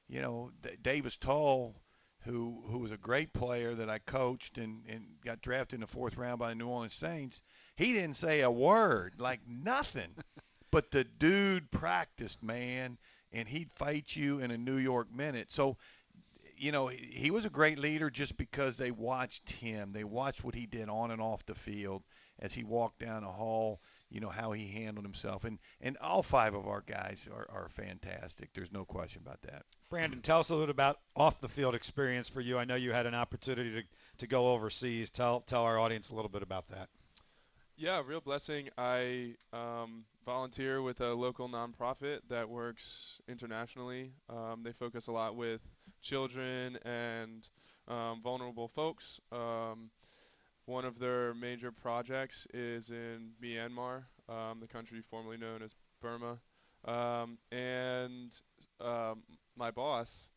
you know, Davis Tull who who was a great player that I coached and, and got drafted in the fourth round by the New Orleans Saints. He didn't say a word, like nothing. but the dude practiced, man, and he'd fight you in a New York minute. So, you know, he, he was a great leader just because they watched him. They watched what he did on and off the field as he walked down the hall you know how he handled himself and and all five of our guys are, are fantastic there's no question about that Brandon, tell us a little bit about off the field experience for you. I know you had an opportunity to, to go overseas. Tell tell our audience a little bit about that. Yeah, real blessing. I um, volunteer with a local nonprofit that works internationally. Um, they focus a lot with children and um, vulnerable folks. Um, one of their major projects is in Myanmar, um, the country formerly known as Burma. Um, and um, my boss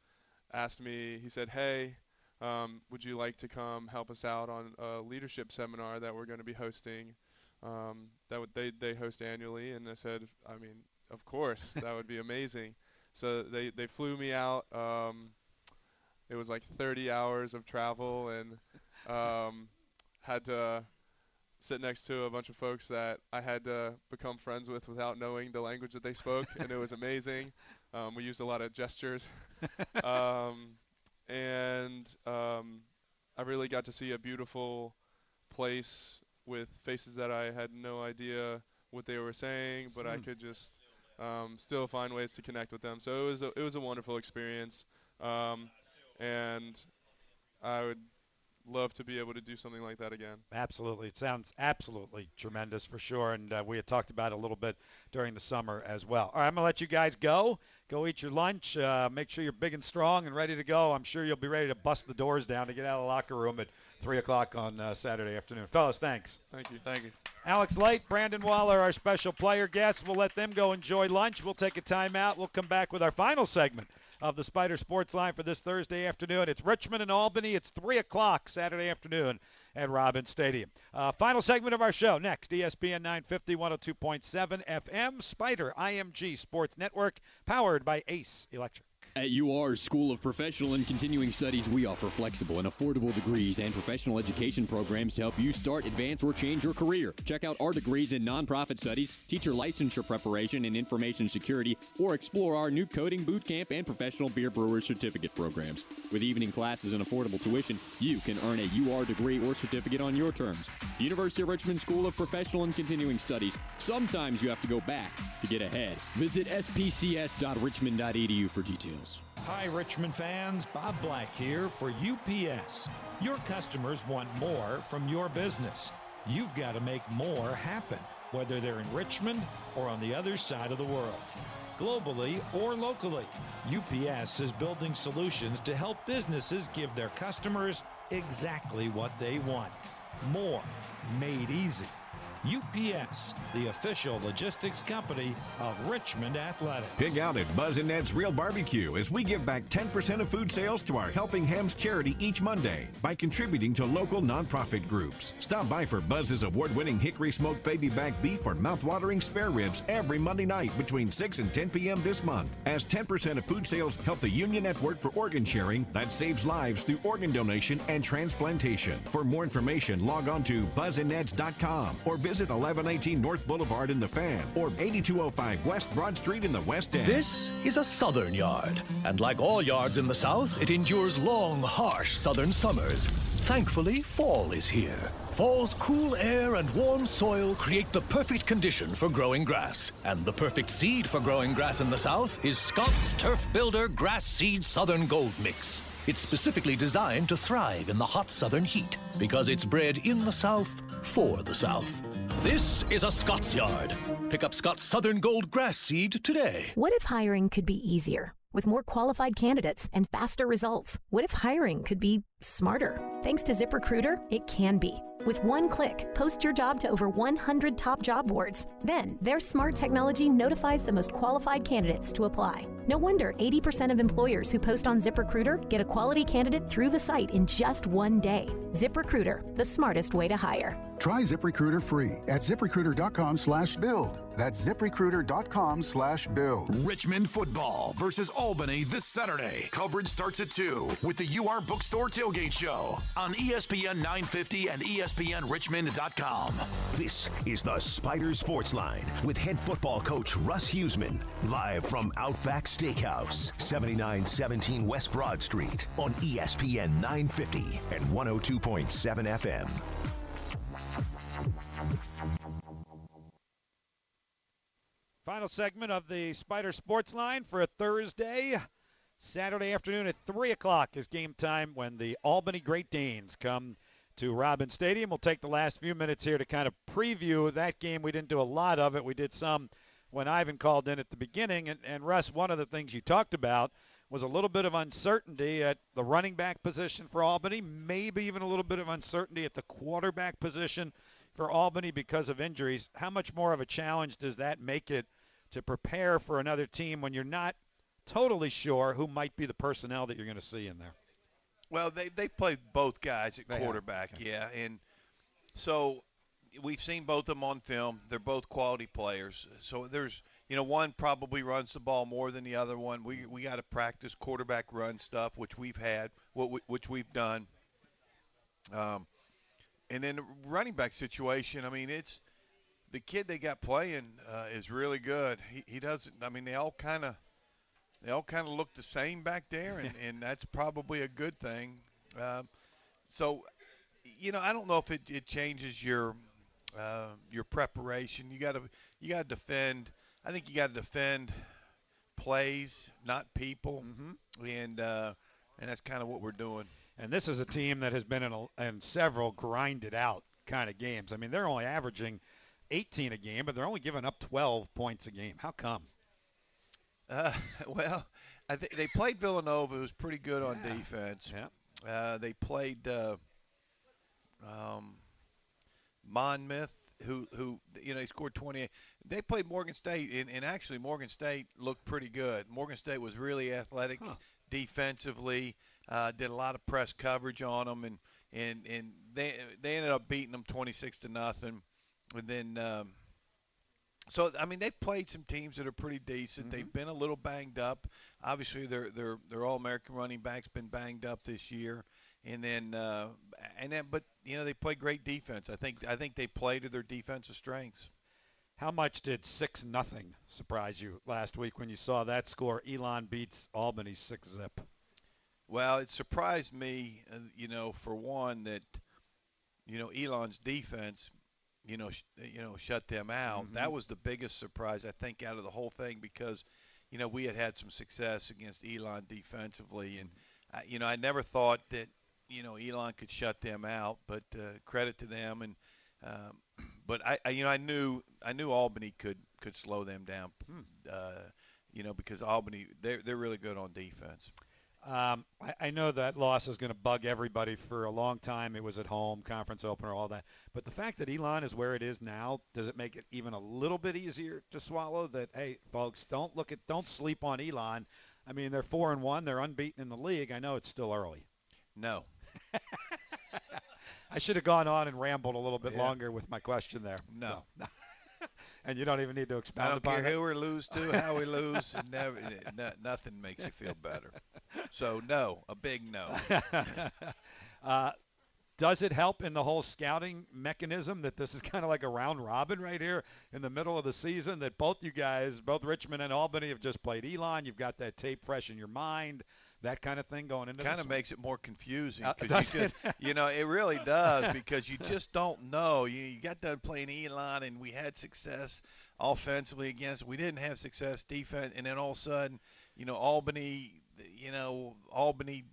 asked me, he said, hey, would you like to come help us out on a leadership seminar that we're going to be hosting? Um, that they they host annually, and I said, I mean, of course, that would be amazing. So they they flew me out. Um, it was like 30 hours of travel, and um, had to sit next to a bunch of folks that I had to become friends with without knowing the language that they spoke, and it was amazing. Um, we used a lot of gestures, um, and um, I really got to see a beautiful place with faces that I had no idea what they were saying, but I hmm. could just um, still find ways to connect with them. So it was a, it was a wonderful experience, um, and I would love to be able to do something like that again. Absolutely. It sounds absolutely tremendous for sure. And uh, we had talked about it a little bit during the summer as well. All right, I'm going to let you guys go. Go eat your lunch. Uh, make sure you're big and strong and ready to go. I'm sure you'll be ready to bust the doors down to get out of the locker room at 3 o'clock on uh, Saturday afternoon. Fellas, thanks. Thank you. Thank you. Alex Light, Brandon Waller, our special player guests. We'll let them go enjoy lunch. We'll take a timeout. We'll come back with our final segment of the Spider Sports Line for this Thursday afternoon. It's Richmond and Albany. It's 3 o'clock Saturday afternoon at Robins Stadium. Uh, final segment of our show next. ESPN 950, 102.7 FM, Spider IMG Sports Network, powered by Ace Electric. At UR's School of Professional and Continuing Studies, we offer flexible and affordable degrees and professional education programs to help you start, advance, or change your career. Check out our degrees in nonprofit studies, teacher licensure preparation, and information security, or explore our new coding boot camp and professional beer brewer certificate programs. With evening classes and affordable tuition, you can earn a UR degree or certificate on your terms. University of Richmond School of Professional and Continuing Studies. Sometimes you have to go back to get ahead. Visit spcs.richmond.edu for details. Hi, Richmond fans. Bob Black here for UPS. Your customers want more from your business. You've got to make more happen, whether they're in Richmond or on the other side of the world. Globally or locally, UPS is building solutions to help businesses give their customers exactly what they want more made easy. UPS, the official logistics company of Richmond Athletics. Pig out at Buzz and Ned's Real Barbecue as we give back 10% of food sales to our Helping Hams charity each Monday by contributing to local nonprofit groups. Stop by for Buzz's award-winning hickory smoked baby back beef or mouth-watering spare ribs every Monday night between 6 and 10 p.m. this month. As 10% of food sales help the Union Network for Organ Sharing that saves lives through organ donation and transplantation. For more information, log on to buzzandneds.com or visit Visit 1118 North Boulevard in the Fan or 8205 West Broad Street in the West End. This is a southern yard, and like all yards in the south, it endures long, harsh southern summers. Thankfully, fall is here. Fall's cool air and warm soil create the perfect condition for growing grass. And the perfect seed for growing grass in the south is Scott's Turf Builder Grass Seed Southern Gold Mix. It's specifically designed to thrive in the hot southern heat because it's bred in the south for the south. This is a Scott's Yard. Pick up Scott's Southern Gold Grass Seed today. What if hiring could be easier? With more qualified candidates and faster results? What if hiring could be smarter? Thanks to ZipRecruiter, it can be. With one click, post your job to over 100 top job boards. Then, their smart technology notifies the most qualified candidates to apply. No wonder 80% of employers who post on ZipRecruiter get a quality candidate through the site in just one day. ZipRecruiter, the smartest way to hire. Try ZipRecruiter free at ziprecruiter.com slash build. That's ziprecruiter.com slash build. Richmond football versus Albany this Saturday. Coverage starts at 2 with the UR Bookstore Tailgate Show on ESPN 950 and ESPNRichmond.com. This is the Spider Sports Line with head football coach Russ Huesman. Live from Outback Steakhouse, 7917 West Broad Street on ESPN 950 and 102.7 FM. Final segment of the Spider Sports Line for a Thursday. Saturday afternoon at 3 o'clock is game time when the Albany Great Danes come to Robins Stadium. We'll take the last few minutes here to kind of preview that game. We didn't do a lot of it. We did some when Ivan called in at the beginning. And, and Russ, one of the things you talked about was a little bit of uncertainty at the running back position for Albany, maybe even a little bit of uncertainty at the quarterback position for Albany because of injuries. How much more of a challenge does that make it to prepare for another team when you're not totally sure who might be the personnel that you're going to see in there? Well, they they played both guys at They quarterback, yeah, and so we've seen both of them on film. They're both quality players. So there's you know one probably runs the ball more than the other one. We we got to practice quarterback run stuff, which we've had, what we, which we've done. Um, and then the running back situation. I mean, it's the kid they got playing uh, is really good. He he doesn't. I mean, they all kind of they all kind of look the same back there, and, and that's probably a good thing. Um, so, you know, I don't know if it, it changes your uh, your preparation. You got to you got to defend. I think you got to defend plays, not people, and uh, and that's kind of what we're doing. And this is a team that has been in, a, in several grinded out kind of games. I mean, they're only averaging 18 a game, but they're only giving up 12 points a game. How come? Uh, well, I think they played Villanova, who's pretty good on Yeah. defense. Yeah. Uh, they played uh, um, Monmouth, who who you know he scored 28. They played Morgan State, and, and actually Morgan State looked pretty good. Morgan State was really athletic defensively. Uh, did a lot of press coverage on them, and and and they they ended up beating them 26 to nothing. And then um, so I mean they've played some teams that are pretty decent. Mm-hmm. They've been a little banged up. Obviously their their their All American running back's been banged up this year. And then uh, and then but you know they play great defense. I think I think they play to their defensive strengths. How much did six nothing surprise you last week when you saw that score? Elon beats Albany six zip. Well, it surprised me, uh, you know, for one that you know Elon's defense, you know, sh- you know, shut them out. Mhm. That was the biggest surprise I think out of the whole thing because, you know, we had had some success against Elon defensively, and uh, you know, I never thought that you know Elon could shut them out. But uh, credit to them, and um, but I, I, you know, I knew I knew Albany could could slow them down. Hmm. Uh, you know, because Albany they're they're really good on defense. Um, I, I know that loss is going to bug everybody for a long time. It was at home, conference opener, all that. But the fact that Elon is where it is now, does it make it even a little bit easier to swallow? That hey, folks, don't look at, don't sleep on Elon. I mean, they're four and one, they're unbeaten in the league. I know it's still early. No. I should have gone on and rambled a little bit Yeah. longer with my question there. No. So- and you don't even need to I expound don't care it. who we lose to, how we lose, never, no, nothing makes you feel better. So no, a big no. uh, does it help in the whole scouting mechanism that this is kind of like a round robin right here in the middle of the season? That both you guys, both Richmond and Albany, have just played Elon. You've got that tape fresh in your mind, that kind of thing going into it kind of one? makes it more confusing Uh, you, just, you know it really does because you just don't know. You, you got done playing Elon and we had success offensively against. We didn't have success defense, and then all of a sudden, you know Albany, you know Albany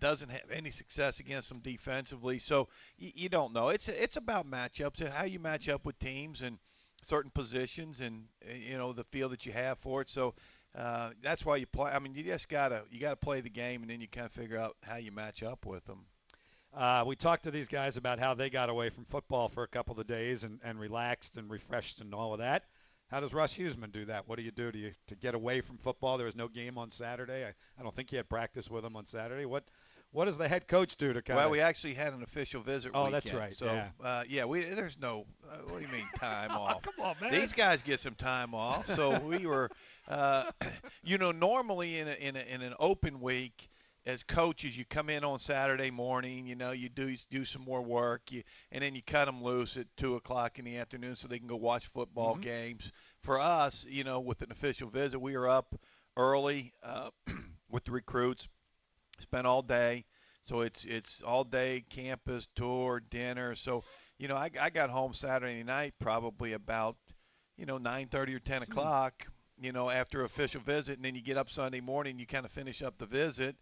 doesn't have any success against them defensively. So you, you don't know. It's it's about matchups and how you match up with teams and certain positions and you know the feel that you have for it. So uh, that's why you play. I mean, you just gotta you gotta play the game and then you kind of figure out how you match up with them. Uh, we talked to these guys about how they got away from football for a couple of days and, and relaxed and refreshed and all of that. How does Russ Huesman do that? What do you do to you to get away from football? There was no game on Saturday. I, I don't think you had practice with him on Saturday. What what does the head coach do to kind Well, of? we actually had an official visit. Oh, that's right, So, yeah. uh, yeah, we there's no. Uh, what do you mean time off? Come on, man. These guys get some time off. So we were, uh, you know, normally in a, in a, in an open week. As coaches, you come in on Saturday morning. You know, you do do some more work, you, and then you cut them loose at two o'clock in the afternoon so they can go watch football Mhm. games. For us, you know, with an official visit, we are up early uh, with the recruits, spent all day. So it's it's all day campus tour, dinner. So you know, I, I got home Saturday night probably about you know 9:30 or 10 o'clock. You know, after official visit, and then you get up Sunday morning, you kind of finish up the visit,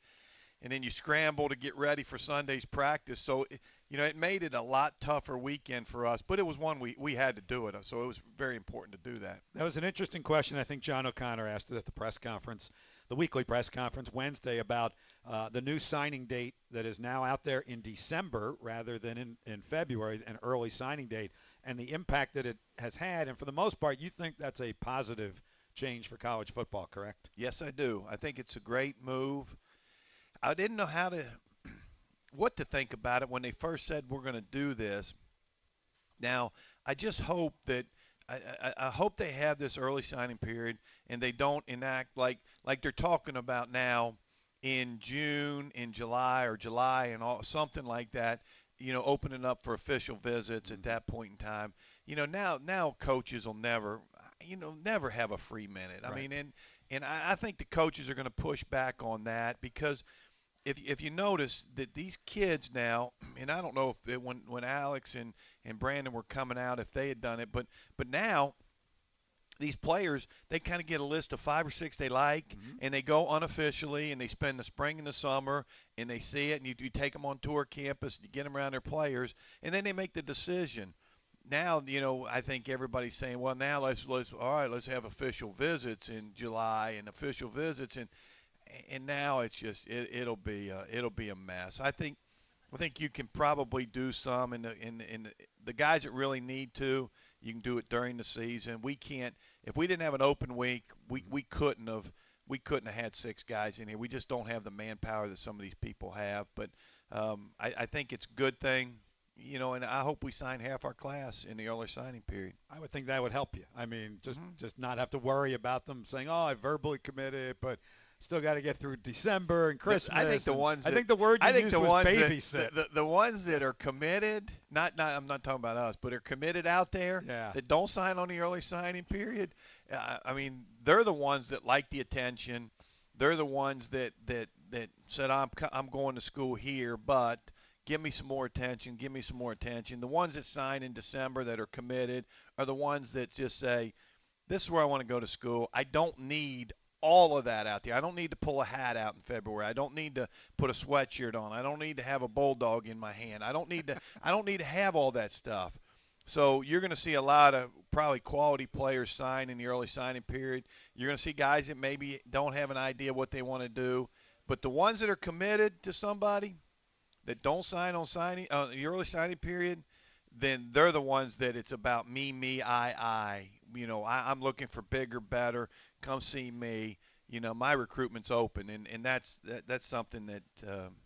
and then you scramble to get ready for Sunday's practice. So you know, it made it a lot tougher weekend for us, but it was one we we had to do it. So it was very important to do that. That was an interesting question. I think John O'Connor asked it at the press conference, the weekly press conference Wednesday, about uh, the new signing date that is now out there in December rather than in, in February, an early signing date, and the impact that it has had. And for the most part, you think that's a positive change for college football, correct? Yes, I do. I think it's a great move. I didn't know how to what to think about it when they first said we're going to do this. Now, I just hope that I, I, I hope they have this early signing period and they don't enact like like they're talking about now in June, in July or July and all something like that. You know, opening up for official visits at mm-hmm. that point in time. You know, now now coaches will never, you know, never have a free minute. I mean, and and I, I think the coaches are going to push back on that because if if you notice that these kids now, and I don't know if it, when when Alex and and Brandon were coming out if they had done it, but but now these players they kind of get a list of five or six they like, mm-hmm. and they go unofficially and they spend the spring and the summer and they see it, and you, you take them on tour campus, and you get them around their players, and then they make the decision. Now you know I think everybody's saying, well now let's let's all right let's have official visits in July and official visits and and now it's just it, it'll be a, it'll be a mess. I think I think you can probably do some in the in the- in the, the guys that really need to. You can do it during the season. We can't if we didn't have an open week, we we couldn't have we couldn't have had six guys in here. We just don't have the manpower that some of these people have. But um, I, I think it's a good thing. You know, and I hope we sign half our class in the early signing period. I would think that would help you. I mean, just Mm-hmm. just not have to worry about them saying, "Oh, I verbally committed, but still got to get through December and Christmas." I think the ones. I that- think the word you I think used the was ones that- babysit. the, the, the ones that are committed, not not I'm not talking about us, but are committed out there Yeah. that don't sign on the early signing period. Uh, I mean, they're the ones that like the attention. They're the ones that that that said I'm I'm going to school here, but give me some more attention. Give me some more attention. The ones that sign in December that are committed are the ones that just say, this is where I want to go to school. I don't need all of that out there. I don't need to pull a hat out in February. I don't need to put a sweatshirt on. I don't need to have a bulldog in my hand. I don't need to I don't need to have all that stuff. So you're going to see a lot of probably quality players sign in the early signing period. You're going to see guys that maybe don't have an idea what they want to do, but the ones that are committed to somebody that don't sign on signing uh, the early signing period, then they're the ones that it's about me, me, I, I. You know, I, I'm looking for bigger, better. Come see me. You know, my recruitment's open, and and that's that, that's something that. Um,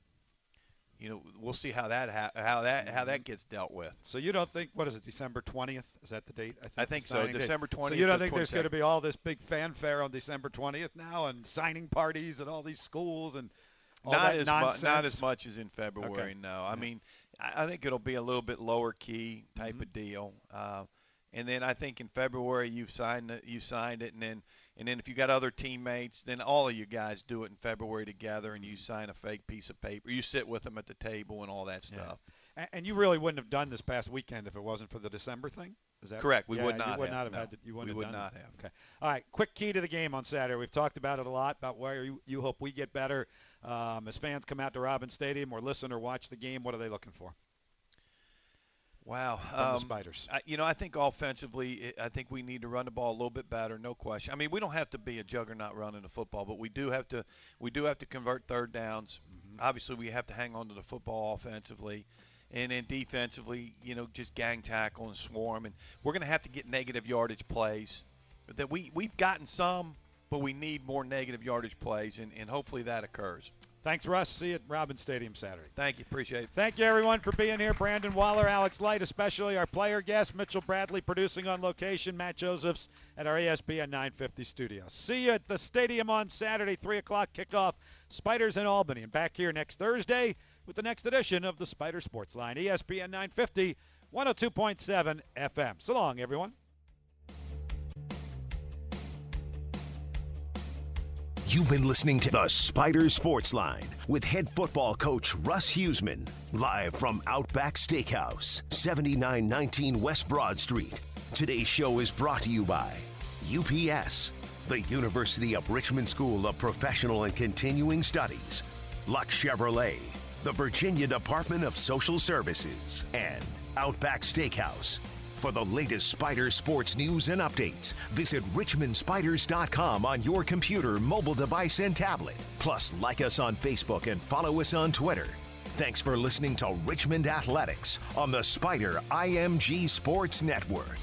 you know, we'll see how that ha- how that how that gets dealt with. So you don't think what is it, December 20th? Is that the date? I think, I think so. December So 20th you don't think there's going to be all this big fanfare on December 20th now, and signing parties at all these schools and not as mu- not as much as in February. Okay. No, I mean, I, I think it'll be a little bit lower key type Mm-hmm. of deal. Uh, and then I think in February you've signed it, you signed it, and then and then if you got other teammates, then all of you guys do it in February together, and you sign a fake piece of paper. You sit with them at the table and all that stuff. A- And you really wouldn't have done this past weekend if it wasn't for the December thing. Is that Correct. We yeah, would You not would have, not have no. had. To, you wouldn't We would not it. have. Okay. All right. Quick key to the game on Saturday. We've talked about it a lot about where you, you hope we get better um, as fans come out to Robin Stadium or listen or watch the game. What are they looking for? Wow. Um, Spiders. I, you know, I think offensively, I I think we need to run the ball a little bit better, no question. I mean, we don't have to be a juggernaut running the football, but we do have to we do have to convert third downs. Obviously, we have to hang on to the football offensively. And then defensively, you know, just gang tackle and swarm. And we're going to have to get negative yardage plays. That we, we've gotten some, but we need more negative yardage plays, and, and hopefully that occurs. Thanks, Russ. See you at Robin Stadium Saturday. Thank you. Appreciate it. Thank you, everyone, for being here. Brandon Waller, Alex Light, especially our player guest, Mitchell Bradley, producing on location, Matt Josephs at our ESPN 950 studio. See you at the stadium on Saturday, 3 o'clock kickoff. Spiders in Albany. And back here next Thursday with the next edition of the Spider Sports Line, ESPN 950, 102.7 FM. So long, everyone. You've been listening to the Spider Sports Line with head football coach Russ Huesman, live from Outback Steakhouse, 7919 West Broad Street. Today's show is brought to you by UPS, the University of Richmond School of Professional and Continuing Studies, Luck Chevrolet, the Virginia Department of Social Services, and Outback Steakhouse. For the latest Spider sports news and updates, visit richmondspiders.com on your computer, mobile device, and tablet. Plus, like us on Facebook and follow us on Twitter. Thanks for listening to Richmond Athletics on the Spider IMG Sports Network.